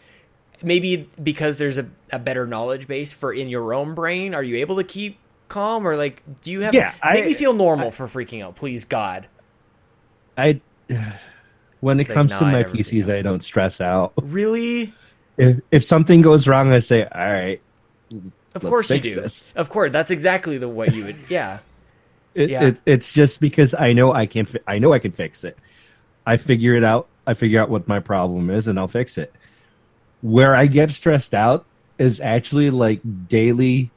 Maybe because there's a, a better knowledge base for in your own brain. Are you able to keep calm or like do you have Yeah, make I- me feel normal for freaking out, please God. I when it Like, comes nah, to my never think PCs, I don't stress out. *laughs* Really? If if something goes wrong, I say, "All right, Of Let's course you do. this. Of course, that's exactly the way you would *laughs* yeah. It, Yeah. it, it's just because I know I can. Fi- I know I can fix it. I figure it out. I figure out what my problem is, and I'll fix it. Where I get stressed out is actually like daily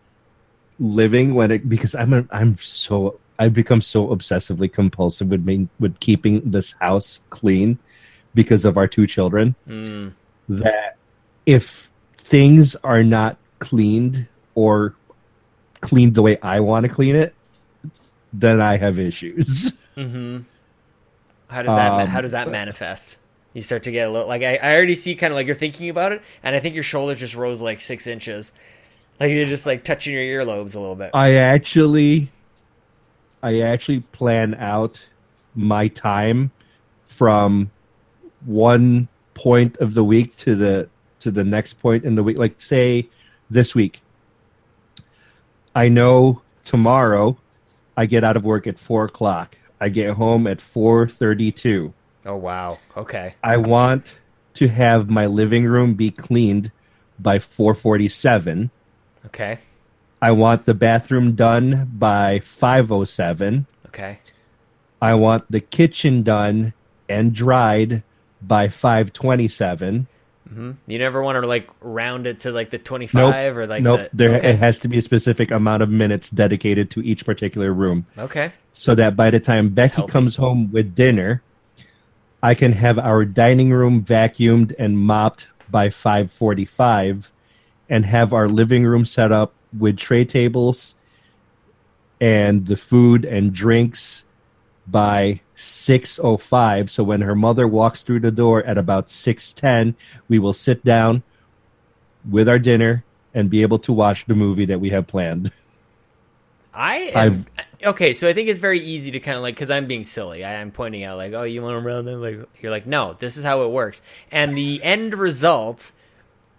living when it because I'm a, I'm so I've become so obsessively compulsive with me with keeping this house clean because of our two children Mm, that if things are not cleaned or cleaned the way I want to clean it, then I have issues. mhm. How does that Um, how does that manifest? You start to get a little like I, I already see kind of like you're thinking about it, and I think your shoulders just rose like six inches, like you're just like touching your earlobes a little bit. I actually I actually plan out my time from one point of the week to the to the next point in the week. Like say this week. I know tomorrow I get out of work at four o'clock. I get home at four thirty two. Oh wow. Okay. I want to have my living room be cleaned by 447. Okay. I want the bathroom done by 507. Okay. I want the kitchen done and dried by 527. hmm You never want to like round it to like the 25 or like nope, the there okay. it has to be a specific amount of minutes dedicated to each particular room okay. so that by the time Becky comes home with dinner, I can have our dining room vacuumed and mopped by 5:45 and have our living room set up with tray tables and the food and drinks by 6:05 so when her mother walks through the door at about 6:10 we will sit down with our dinner and be able to watch the movie that we have planned. I am, okay, so I think it's very easy to kind of like because I'm being silly. I, am pointing out like, oh, you want to run? Like you're like, no, this is how it works, and the end result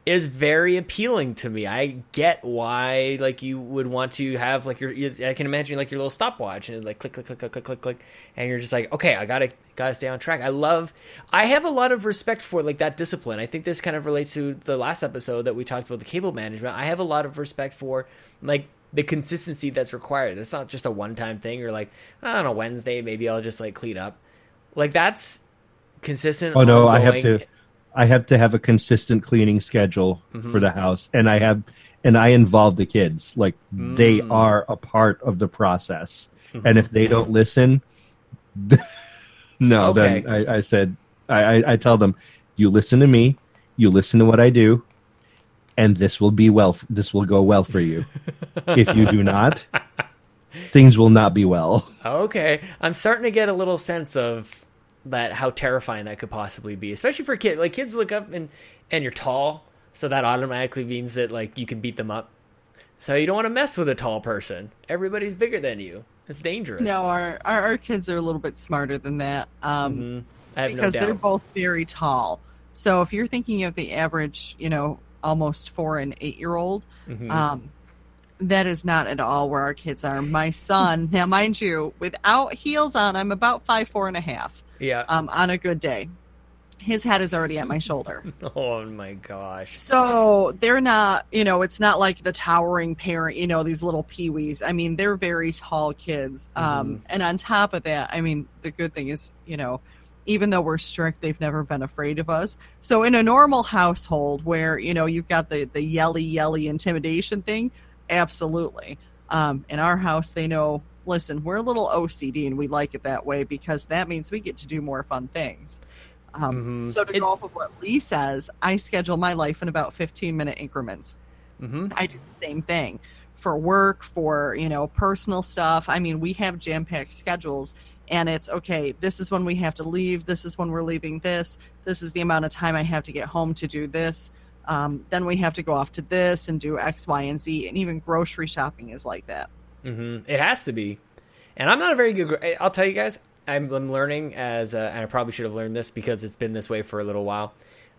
is very appealing to me. I get why like you would want to have like your I can imagine like your little stopwatch and like click click click click click click click and you're just like okay I gotta gotta stay on track. I love I have a lot of respect for like that discipline. I think this kind of relates to the last episode that we talked about the cable management. I have a lot of respect for like the consistency that's required. It's not just a one time thing. You're like on a Wednesday maybe I'll just like clean up. Like that's consistent. Oh no, ongoing. I have to I have to have a consistent cleaning schedule mm-hmm. for the house, and I have, and I involve the kids. Like mm. they are a part of the process, mm-hmm. and if they don't listen, *laughs* no, okay. then I, I said I, I tell them, you listen to me, you listen to what I do, and this will be well. This will go well for you. if you do not, *laughs* things will not be well. Okay, I'm starting to get a little sense of that how terrifying that could possibly be, especially for kids. Like kids look up and and you're tall, so that automatically means that like you can beat them up. So you don't want to mess with a tall person. Everybody's bigger than you. It's dangerous. No, our our, our kids are a little bit smarter than that. Um, mm-hmm. because no they're both very tall. So if you're thinking of the average, you know, almost four and eight year old, mm-hmm. um, that is not at all where our kids are. My son, now mind you, without heels on, I'm about five four and a half. Yeah. Um, on a good day. His head is already at my shoulder. *laughs* oh my gosh. So they're not, you know, it's not like the towering parent, you know, these little peewees. I mean, they're very tall kids. Um, mm-hmm. and on top of that, I mean, the good thing is, you know, even though we're strict, they've never been afraid of us. So in a normal household where, you know, you've got the, the yelly, yelly intimidation thing, absolutely. Um, in our house, they know listen, we're a little OCD and we like it that way because that means we get to do more fun things. Um, mm-hmm. So to it, go off of what Lee says, I schedule my life in about 15 minute increments. Mm-hmm. I do the same thing for work, for you know personal stuff. I mean, we have jam packed schedules, and it's okay. This is when we have to leave. This is when we're leaving. This. This is the amount of time I have to get home to do this. Um, then we have to go off to this and do X, Y, and Z. And even grocery shopping is like that. Mm-hmm. It has to be, and I'm not a very good. I'll tell you guys, I'm, I'm learning as, a, and I probably should have learned this because it's been this way for a little while.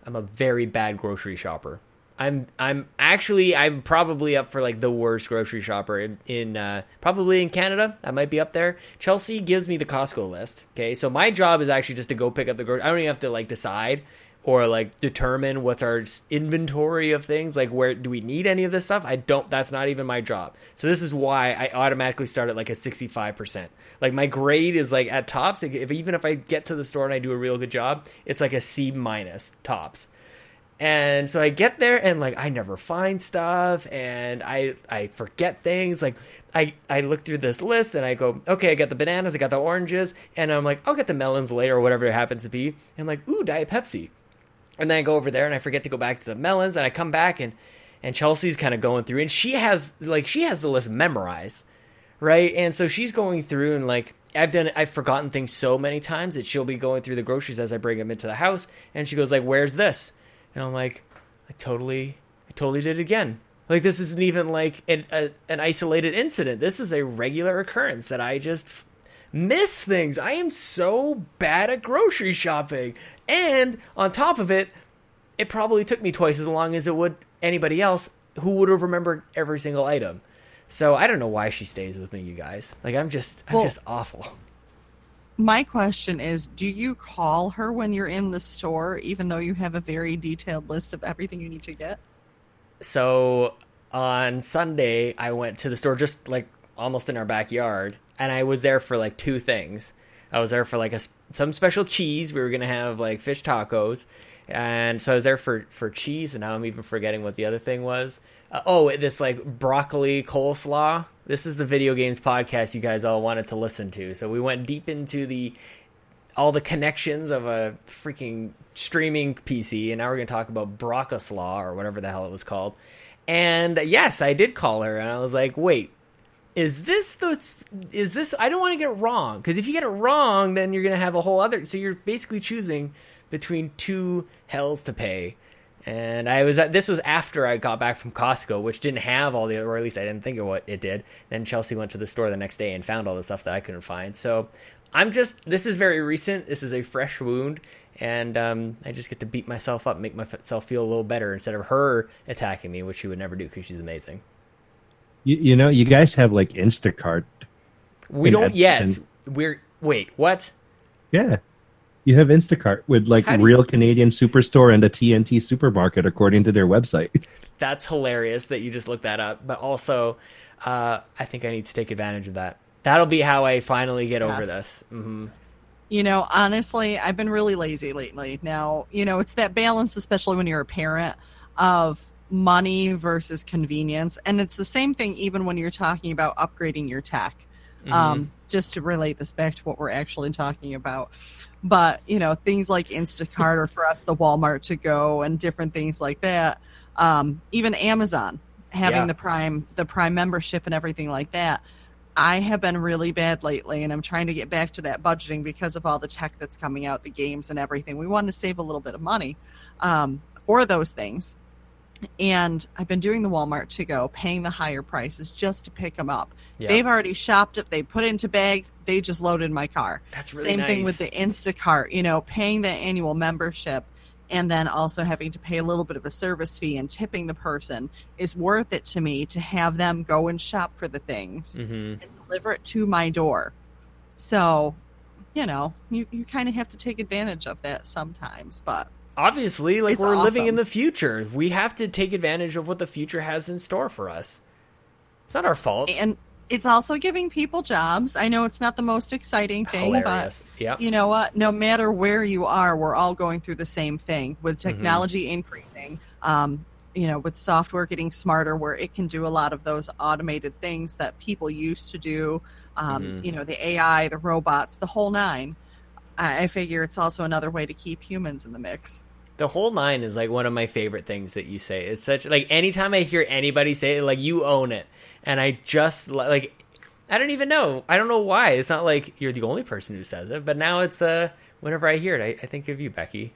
I'm a very bad grocery shopper. I'm I'm actually I'm probably up for like the worst grocery shopper in, in uh, probably in Canada. I might be up there. Chelsea gives me the Costco list. Okay, so my job is actually just to go pick up the grocery. I don't even have to like decide or like determine what's our inventory of things like where do we need any of this stuff? I don't that's not even my job. So this is why i automatically start at like a 65% like my grade is like at tops. If, even if i get to the store and i do a real good job it's like a c minus tops. And so i get there and like i never find stuff and i i forget things. Like I, I look through this list and I go, okay, I got the bananas, I got the oranges, and I'm like, I'll get the melons later or whatever it happens to be. And I'm like, ooh, Diet Pepsi. And then I go over there and I forget to go back to the melons and I come back and and Chelsea's kind of going through and she has like she has the list memorized, right? And so she's going through and like I've done I've forgotten things so many times that she'll be going through the groceries as I bring them into the house and she goes like, "Where's this?" And I'm like, "I totally I totally did it again." Like this isn't even like an, a, an isolated incident. This is a regular occurrence that I just miss things. I am so bad at grocery shopping. And on top of it, it probably took me twice as long as it would anybody else who would have remembered every single item. So I don't know why she stays with me, you guys. Like I'm just I'm well, just awful. My question is, do you call her when you're in the store even though you have a very detailed list of everything you need to get? So on Sunday I went to the store just like almost in our backyard and I was there for like two things. I was there for like a some special cheese. We were gonna have like fish tacos, and so I was there for for cheese. And now I'm even forgetting what the other thing was. Uh, oh, this like broccoli coleslaw. This is the video games podcast you guys all wanted to listen to. So we went deep into the all the connections of a freaking streaming PC, and now we're gonna talk about Broccoslaw or whatever the hell it was called. And yes, I did call her, and I was like, "Wait, is this the is this I don't want to get it wrong because if you get it wrong then you're gonna have a whole other so you're basically choosing between two hells to pay And I was at, this was after I got back from Costco, which didn't have all the or at least I didn't think of what it did. Then Chelsea went to the store the next day and found all the stuff that I couldn't find. So I'm just this is very recent. This is a fresh wound, and um, I just get to beat myself up, make myself feel a little better instead of her attacking me, which she would never do because she's amazing. You, you know, you guys have like Instacart. We don't yet. We're wait, what? Yeah, you have Instacart with like real you... Canadian superstore and a T&T supermarket, according to their website. *laughs* That's hilarious that you just looked that up. But also, uh, I think I need to take advantage of that. That'll be how I finally get yes. over this. Mm-hmm. You know, honestly, I've been really lazy lately. Now, you know, it's that balance, especially when you're a parent, of money versus convenience. And it's the same thing even when you're talking about upgrading your tech. Mm-hmm. Um, just to relate this back to what we're actually talking about. But, you know, things like Instacart or for us, the Walmart to go and different things like that. Um, even Amazon having yeah. the prime the prime membership and everything like that I have been really bad lately, and I'm trying to get back to that budgeting because of all the tech that's coming out, the games and everything. We want to save a little bit of money um, for those things. And I've been doing the Walmart to go, paying the higher prices just to pick them up. Yeah. They've already shopped it, they put into bags, they just loaded my car. That's really Same nice. thing with the Instacart, you know, paying the annual membership and then also having to pay a little bit of a service fee and tipping the person is worth it to me to have them go and shop for the things mm-hmm. and deliver it to my door. So, you know, you, you kind of have to take advantage of that sometimes, but obviously, like we're awesome. living in the future, we have to take advantage of what the future has in store for us. It's not our fault. And it's also giving people jobs. I know it's not the most exciting thing, Hilarious. but yep. you know what? No matter where you are, we're all going through the same thing with mm-hmm. technology mm-hmm. increasing. Um, you know, with software getting smarter, where it can do a lot of those automated things that people used to do. Um, mm-hmm. You know, the AI, the robots, the whole nine. I, figure it's also another way to keep humans in the mix the whole nine is like one of my favorite things that you say. It's such like anytime I hear anybody say it, like you own it and I just like I don't even know. I don't know why. It's not like you're the only person who says it, but now it's uh whenever I hear it, I, I think of you, Becky.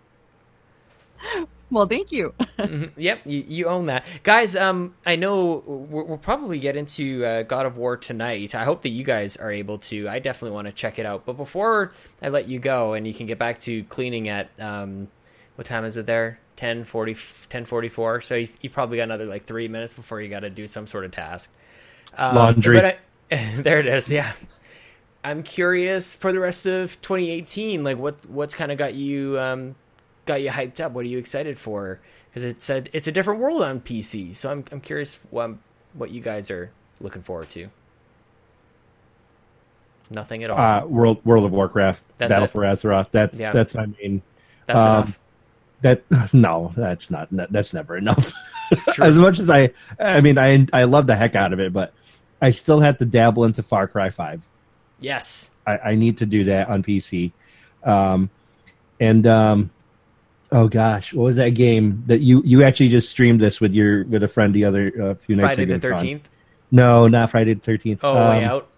Well, thank you. mm-hmm. Yep, you, you, own that, guys. Um, I know we'll, we'll probably get into uh, God of War tonight. I hope that you guys are able to. I definitely want to check it out. But before I let you go, and you can get back to cleaning at um, what time is it there? 10, 40, 1044. So you, you probably got another like three minutes before you got to do some sort of task. Um, Laundry. I, *laughs* there it is. Yeah. I'm curious for the rest of 2018. Like, what what's kind of got you um, got you hyped up? What are you excited for? Because it's a it's a different world on PC. So I'm I'm curious what what you guys are looking forward to. Nothing at all. Uh, World World of Warcraft, that's Battle it. for Azeroth. That's yeah. that's my main. That's um, enough. That *laughs* no, that's not. That's never enough. *laughs* as much as I, I mean, I I love the heck out of it, but I still have to dabble into Far Cry Five. Yes, I, I need to do that on PC. Um, and um, oh gosh, what was that game that you you actually just streamed this with your with a friend the other uh, few nights Friday the Thirteenth. No, not Friday the Thirteenth. Oh, um, way out.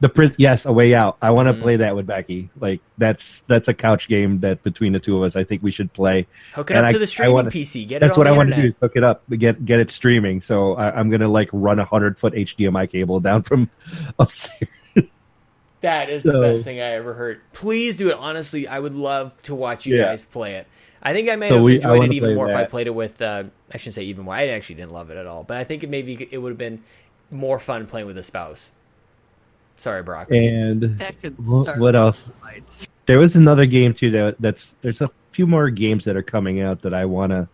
The Prince, yes, a way out. I want to mm. play that with Becky. Like that's that's a couch game that between the two of us, I think we should play. Hook it and up I, to the streaming wanna, PC. Get that's what I want to do. Is hook it up, get get it streaming. So I, am gonna like run a hundred foot HDMI cable down from *laughs* upstairs. That is so, the best thing I ever heard. Please do it. Honestly, I would love to watch you yeah. guys play it. I think I may so have we, enjoyed it even more that. if I played it with. Uh, I shouldn't say even more. I actually didn't love it at all, but I think it maybe it would have been more fun playing with a spouse. Sorry, Brock. And what else? There was another game too that that's there's a few more games that are coming out that I want to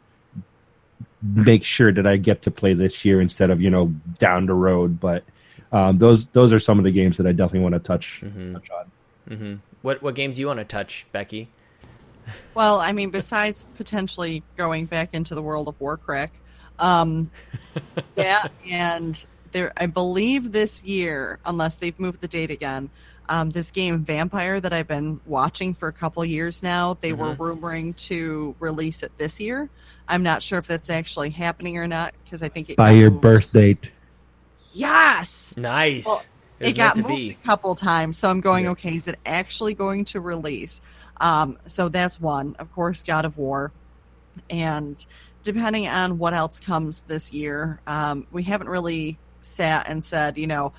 make sure that I get to play this year instead of you know down the road. But um, those those are some of the games that I definitely want to touch, mm-hmm. touch on. Mm-hmm. What what games do you want to touch, Becky? Well, I mean, besides potentially going back into the world of Warcraft, um, *laughs* yeah, and there I believe this year, unless they've moved the date again, um, this game Vampire that I've been watching for a couple years now, they mm-hmm. were rumoring to release it this year. I'm not sure if that's actually happening or not because I think it by your moved. birth date. Yes. Nice. Well, it, it got moved be. a couple times, so I'm going. Yeah. Okay, is it actually going to release? Um, so that's one. Of course, God of War, and depending on what else comes this year, um, we haven't really sat and said, you know,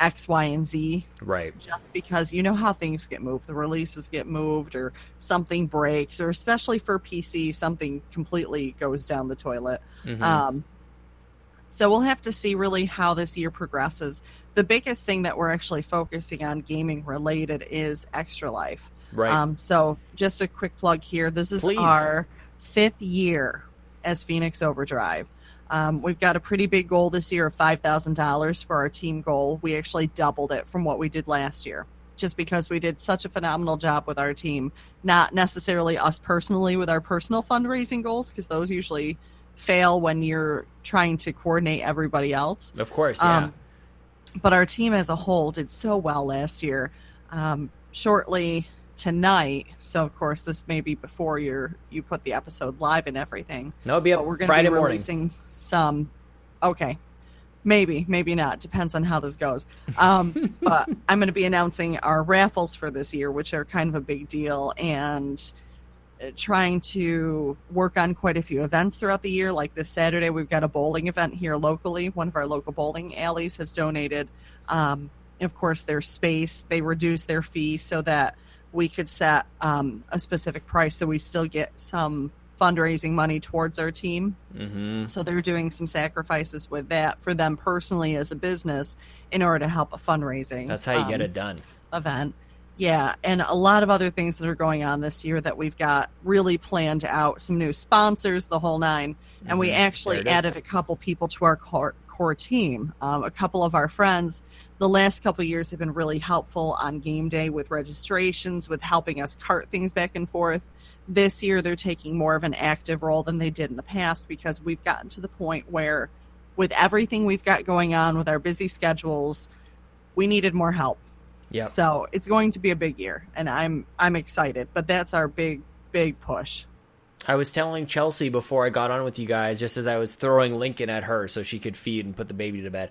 X, Y, and Z Right. just because you know how things get moved. The releases get moved, or something breaks, or especially for PC, something completely goes down the toilet. Mhm. Um, so we'll have to see really how this year progresses. The biggest thing that we're actually focusing on gaming related is Extra Life. Right. Um, so just a quick plug here. This is Please. our fifth year as Phoenix Overdrive. Um, we've got a pretty big goal this year of five thousand dollars for our team goal. We actually doubled it from what we did last year, just because we did such a phenomenal job with our team. Not necessarily us personally with our personal fundraising goals, because those usually fail when you're trying to coordinate everybody else. of course. Yeah. Um, but our team as a whole did so well last year. Um, shortly tonight, so of course this may be before you you put the episode live and everything. no, it'll be But up we're going to Friday be morning. releasing some. Okay, maybe, maybe not. Depends on how this goes. Um, *laughs* but I'm going to be announcing our raffles for this year, which are kind of a big deal, and uh, trying to work on quite a few events throughout the year. Like this Saturday, we've got a bowling event here locally. One of our local bowling alleys has donated, um, of course, their space. They reduced their fee so that we could set um, a specific price, so we still get some fundraising money towards our team. hmm So they're doing some sacrifices with that for them personally as a business in order to help a fundraising. That's how you get um, it done. event. Yeah, and a lot of other things that are going on this year that we've got really planned out. Some new sponsors, the whole nine, and we Mhm. actually There it is. added a couple people to our core, core team. Um, a couple of our friends, the last couple years have been really helpful on game day with registrations, with helping us cart things back and forth. This year, they're taking more of an active role than they did in the past because we've gotten to the point where, with everything we've got going on with our busy schedules, we needed more help. Yep. So it's going to be a big year, and I'm I'm excited. But that's our big big push. I was telling Chelsea before I got on with you guys, just as I was throwing Lincoln at her so she could feed and put the baby to bed.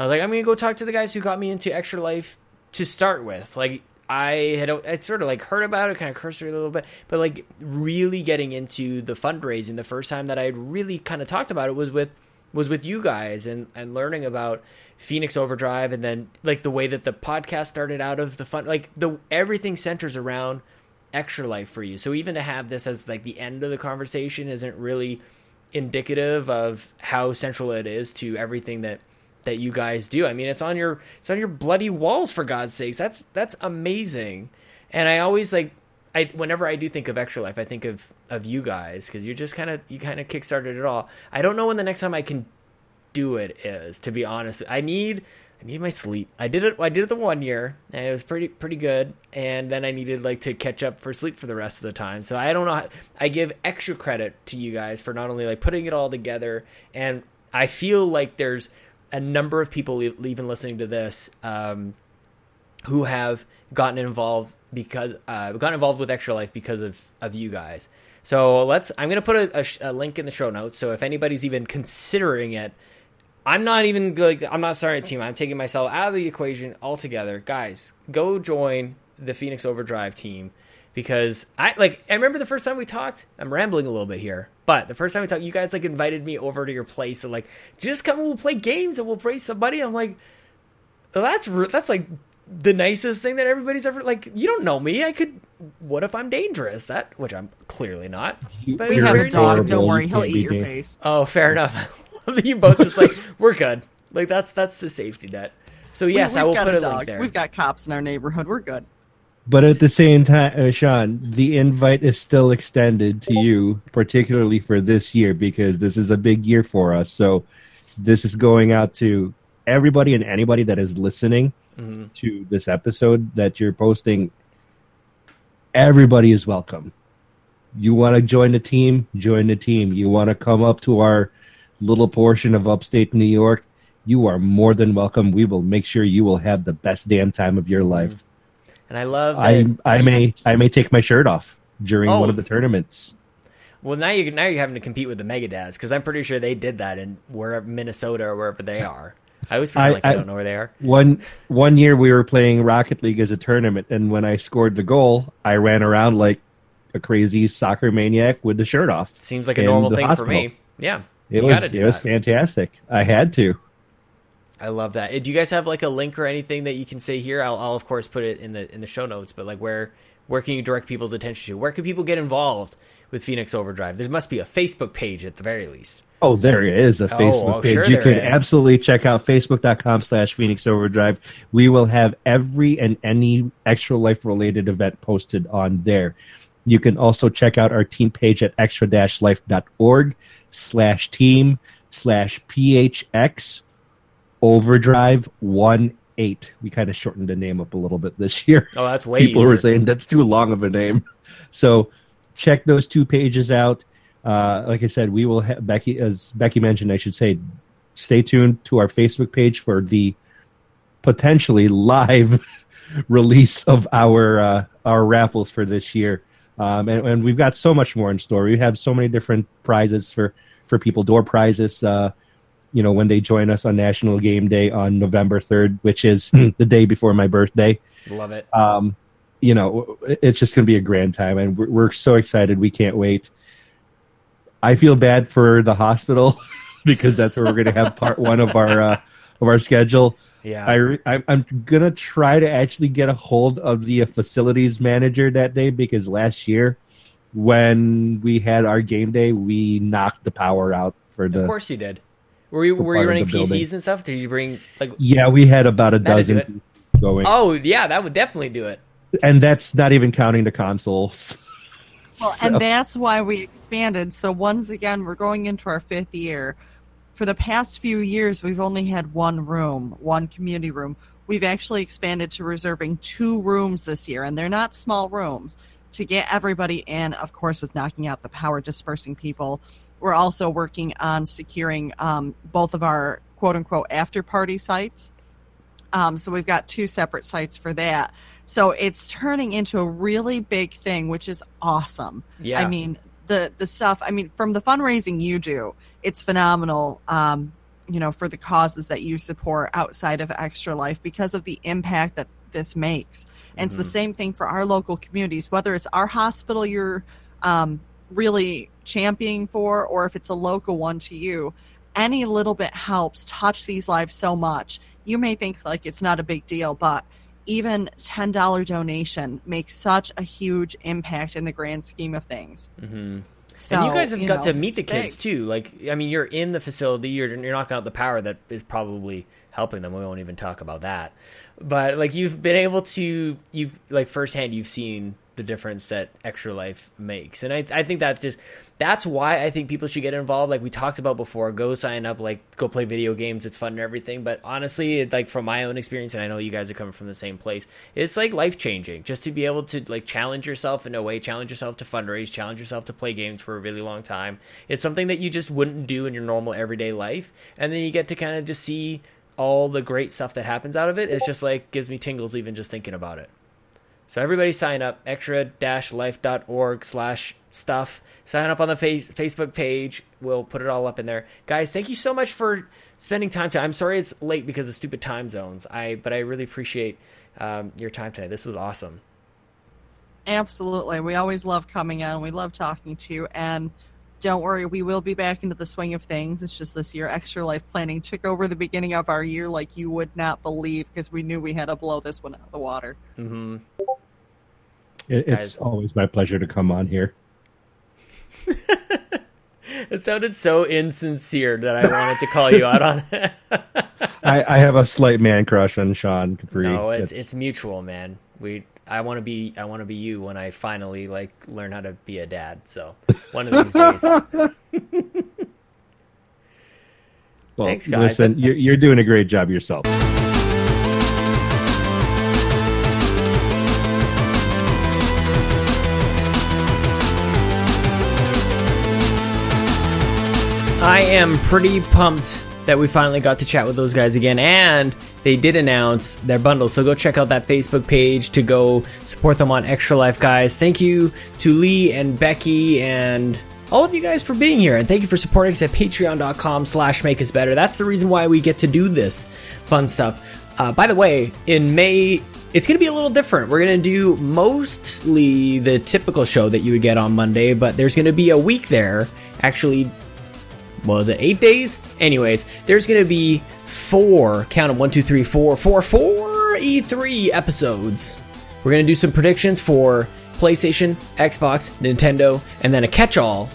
I was like, I'm gonna go talk to the guys who got me into Extra Life to start with. Like, I had I'd sort of like heard about it, kind of cursory a little bit, but like really getting into the fundraising. The first time that I had really kind of talked about it was with was with you guys and and learning about Phoenix Overdrive, and then like the way that the podcast started out of the fun, like the everything centers around extra life for you. So even to have this as like the end of the conversation isn't really indicative of how central it is to everything that that you guys do. I mean, it's on your it's on your bloody walls for God's sakes. That's that's amazing. And I always like I whenever I do think of extra life, I think of of you guys because you're just kind of you kind of kickstarted it all. I don't know when the next time I can do it is to be honest. I need I need my sleep. I did it. I did it the one year, and it was pretty pretty good. And then I needed like to catch up for sleep for the rest of the time. So I don't know. I give extra credit to you guys for not only like putting it all together, and I feel like there's a number of people even listening to this um, who have gotten involved because uh, gotten involved with Extra Life because of of you guys. So let's. I'm gonna put a, a, a link in the show notes. So if anybody's even considering it, I'm not even like I'm not starting a team. I'm taking myself out of the equation altogether. Guys, go join the Phoenix Overdrive team because I like I remember the first time we talked. I'm rambling a little bit here, but the first time we talked, you guys like invited me over to your place and like just come and we'll play games and we'll race somebody. I'm like, well, that's that's like the nicest thing that everybody's ever like. You don't know me. I could. What if I'm dangerous? That which I'm clearly not. But We have very a dog. Don't worry, he'll eat your face. Oh, fair enough. *laughs* you both just like we're good. Like that's that's the safety net. So yes, we, I we've will got put a a, dog. link there. We've got cops in our neighborhood. We're good. But at the same time, uh, Sean, the invite is still extended to you, particularly for this year, because this is a big year for us. So this is going out to everybody and anybody that is listening Mhm. to this episode that you're posting. Everybody is welcome. You want to join the team? Join the team. You want to come up to our little portion of upstate New York? You are more than welcome. We will make sure you will have the best damn time of your life. And I love that. I I may I may take my shirt off during Oh. one of oh. the tournaments. well, now you now you're having to compete with the Megadads because I'm pretty sure they did that in wherever Minnesota or wherever they *laughs* are. I always pretend I- like I, I- don't know where they are. One one year we were playing Rocket League as a tournament, and when I scored the goal, I ran around like a crazy soccer maniac with the shirt off. Seems like a normal thing hospital. for me. Yeah, It was it was fantastic. I had to. I love that. Do you guys have like a link or anything that you can say here? I'll, I'll of course put it in the in the show notes. But like, where where can you direct people's attention to? Where can people get involved with Phoenix Overdrive? There must be a Facebook page at the very least. Oh, there is a oh, Facebook oh, page. sure you can is. absolutely check out facebook.com slash Phoenix Overdrive. We will have every and any extra life related event posted on there. You can also check out our team page at extra life.org slash team slash PHX overdrive one eight. We kind of shortened the name up a little bit this year. Oh, that's way people easier. were saying that's too long of a name. So check those two pages out. Uh, like I said, we will have Becky, as Becky mentioned, I should say, stay tuned to our Facebook page for the potentially live *laughs* release of our uh, our raffles for this year. Um, and, and we've got so much more in store. We have so many different prizes for for people, door prizes. Uh, you know, when they join us on National Game Day on November third, which is the day before my birthday Love it. um, you know, it's just going to be a grand time, and we're, we're so excited. We can't wait. I feel bad for the hospital *laughs* because that's where we're going to have part one of our uh, of our schedule. Yeah. I re- I, I'm going to try to actually get a hold of the facilities manager that day because last year, when we had our game day, we knocked the power out for the. of course you did. Were you were you running the building. PCs and stuff? Did you bring like? Yeah, we had about a dozen going, Oh yeah, that would definitely do it. and that's not even counting the consoles. *laughs* Well, So- and that's why we expanded. So once again, we're going into our fifth year. For the past few years, we've only had one room, one community room. We've actually expanded to reserving two rooms this year, and they're not small rooms. To get everybody in, of course, with knocking out the power, dispersing people, we're also working on securing um, both of our quote unquote after party sites. Um, so we've got two separate sites for that. So it's turning into a really big thing, which is awesome. Yeah. I mean, the the stuff. I mean, from the fundraising you do, it's phenomenal. Um, you know, for the causes that you support outside of Extra Life because of the impact that this makes. And it's the Mhm. same thing for our local communities, whether it's our hospital you're um, really championing for, or if it's a local one to you. Any little bit helps touch these lives so much. You may think like it's not a big deal, but even $10 donation makes such a huge impact in the grand scheme of things. hmm So, and you guys have got know, to meet the kids big. too. Like, I mean, you're in the facility. You're you're knocking out the power that is probably helping them. We won't even talk about that. But like, you've been able to you've like firsthand. You've seen the difference that Extra Life makes, and I I think that just that's why I think people should get involved. Like we talked about before, go sign up. Like go play video games. It's fun and everything. But honestly, it, like from my own experience, and I know you guys are coming from the same place. It's like life changing just to be able to like challenge yourself in a way, challenge yourself to fundraise, challenge yourself to play games for a really long time. It's something that you just wouldn't do in your normal everyday life, and then you get to kind of just see all the great stuff that happens out of it. It's just like gives me tingles even just thinking about it. So everybody sign up extra-life.org slash stuff. Sign up on the face- Facebook page. We'll put it all up in there. Guys, thank you so much for spending time today. I'm sorry it's late because of stupid time zones. I but I really appreciate um, your time today. This was awesome. Absolutely. We always love coming on. We love talking to you. And don't worry, we will be back into the swing of things. It's just this year, Extra Life Planning took over the beginning of our year like you would not believe because we knew we had to blow this one out of the water. hmm It, it's always my pleasure to come on here. *laughs* It sounded so insincere that I wanted to call you out on *laughs* it. I, I have a slight man crush on Sean Capri. no, it's It's- it's mutual, man. We I want to be I want to be you when I finally like learn how to be a dad. So one of these days. *laughs* well, Thanks, guys. Listen, you're, you're doing a great job yourself. I am pretty pumped that we finally got to chat with those guys again, and they did announce their bundle. So go check out that Facebook page to go support them on Extra Life, guys. Thank you to Lee and Becky and all of you guys for being here, and thank you for supporting us at patreon.com slash make us better. That's the reason why we get to do this fun stuff. Uh, by the way, in May it's going to be a little different. We're going to do mostly the typical show that you would get on Monday, but there's going to be a week there. Actually, was it eight days? Anyways, there's going to be four, count them one, two, three, four, four, four E3 episodes. We're going to do some predictions for PlayStation, Xbox, Nintendo, and then a catch all.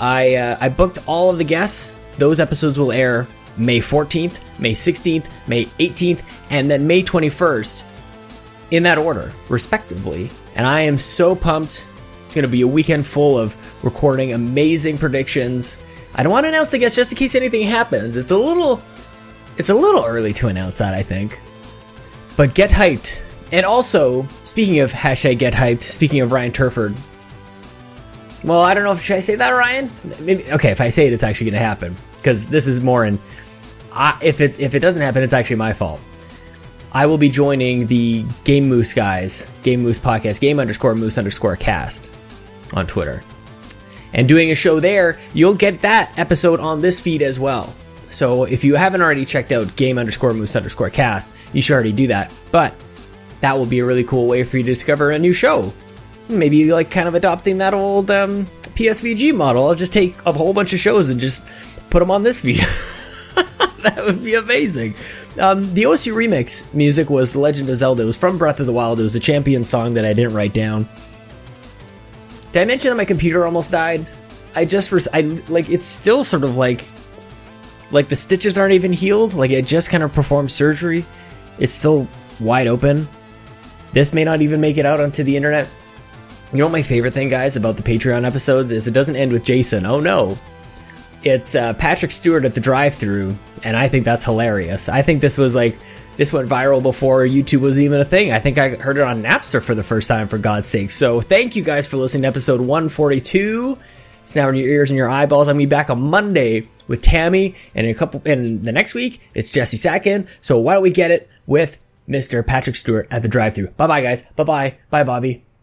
I, uh, I booked all of the guests. Those episodes will air May 14th, May 16th, May 18th, and then May 21st in that order, respectively. And I am so pumped. It's going to be a weekend full of recording amazing predictions. I don't want to announce the guests just in case anything happens. It's a little, it's a little early to announce that, I think. But get hyped. And also, speaking of hashtag get hyped, speaking of Ryan Turford. Well, I don't know if should I say that, Ryan. Maybe, okay, if I say it, it's actually going to happen because this is more in. I, if it if it doesn't happen, it's actually my fault. I will be joining the Game Moose guys, Game Moose podcast, Game underscore Moose underscore Cast on Twitter, and doing a show there. You'll get that episode on this feed as well. So if you haven't already checked out Game underscore Moose underscore Cast, you should already do that. But that will be a really cool way for you to discover a new show. Maybe like kind of adopting that old um, PSVG model. I'll just take a whole bunch of shows and just put them on this feed. *laughs* that would be amazing. Um, the OSU remix music was Legend of Zelda. It was from Breath of the Wild. It was a champion song that I didn't write down. Did I mention that my computer almost died? I just, res- I like, it's still sort of like, like the stitches aren't even healed. Like it just kind of performed surgery. It's still wide open. This may not even make it out onto the internet. You know my favorite thing, guys, about the Patreon episodes is it doesn't end with Jason. Oh no. It's uh, Patrick Stewart at the drive through, and I think that's hilarious. I think this was like, this went viral before YouTube was even a thing. I think I heard it on Napster for the first time, for God's sake. So thank you guys for listening to episode 142. It's now in your ears and your eyeballs. I'm be back on Monday with Tammy, and in a couple, and the next week it's Jesse Sacken. So why don't we get it with Mr. Patrick Stewart at the drive through? Bye bye, guys. Bye bye. Bye, Bobby.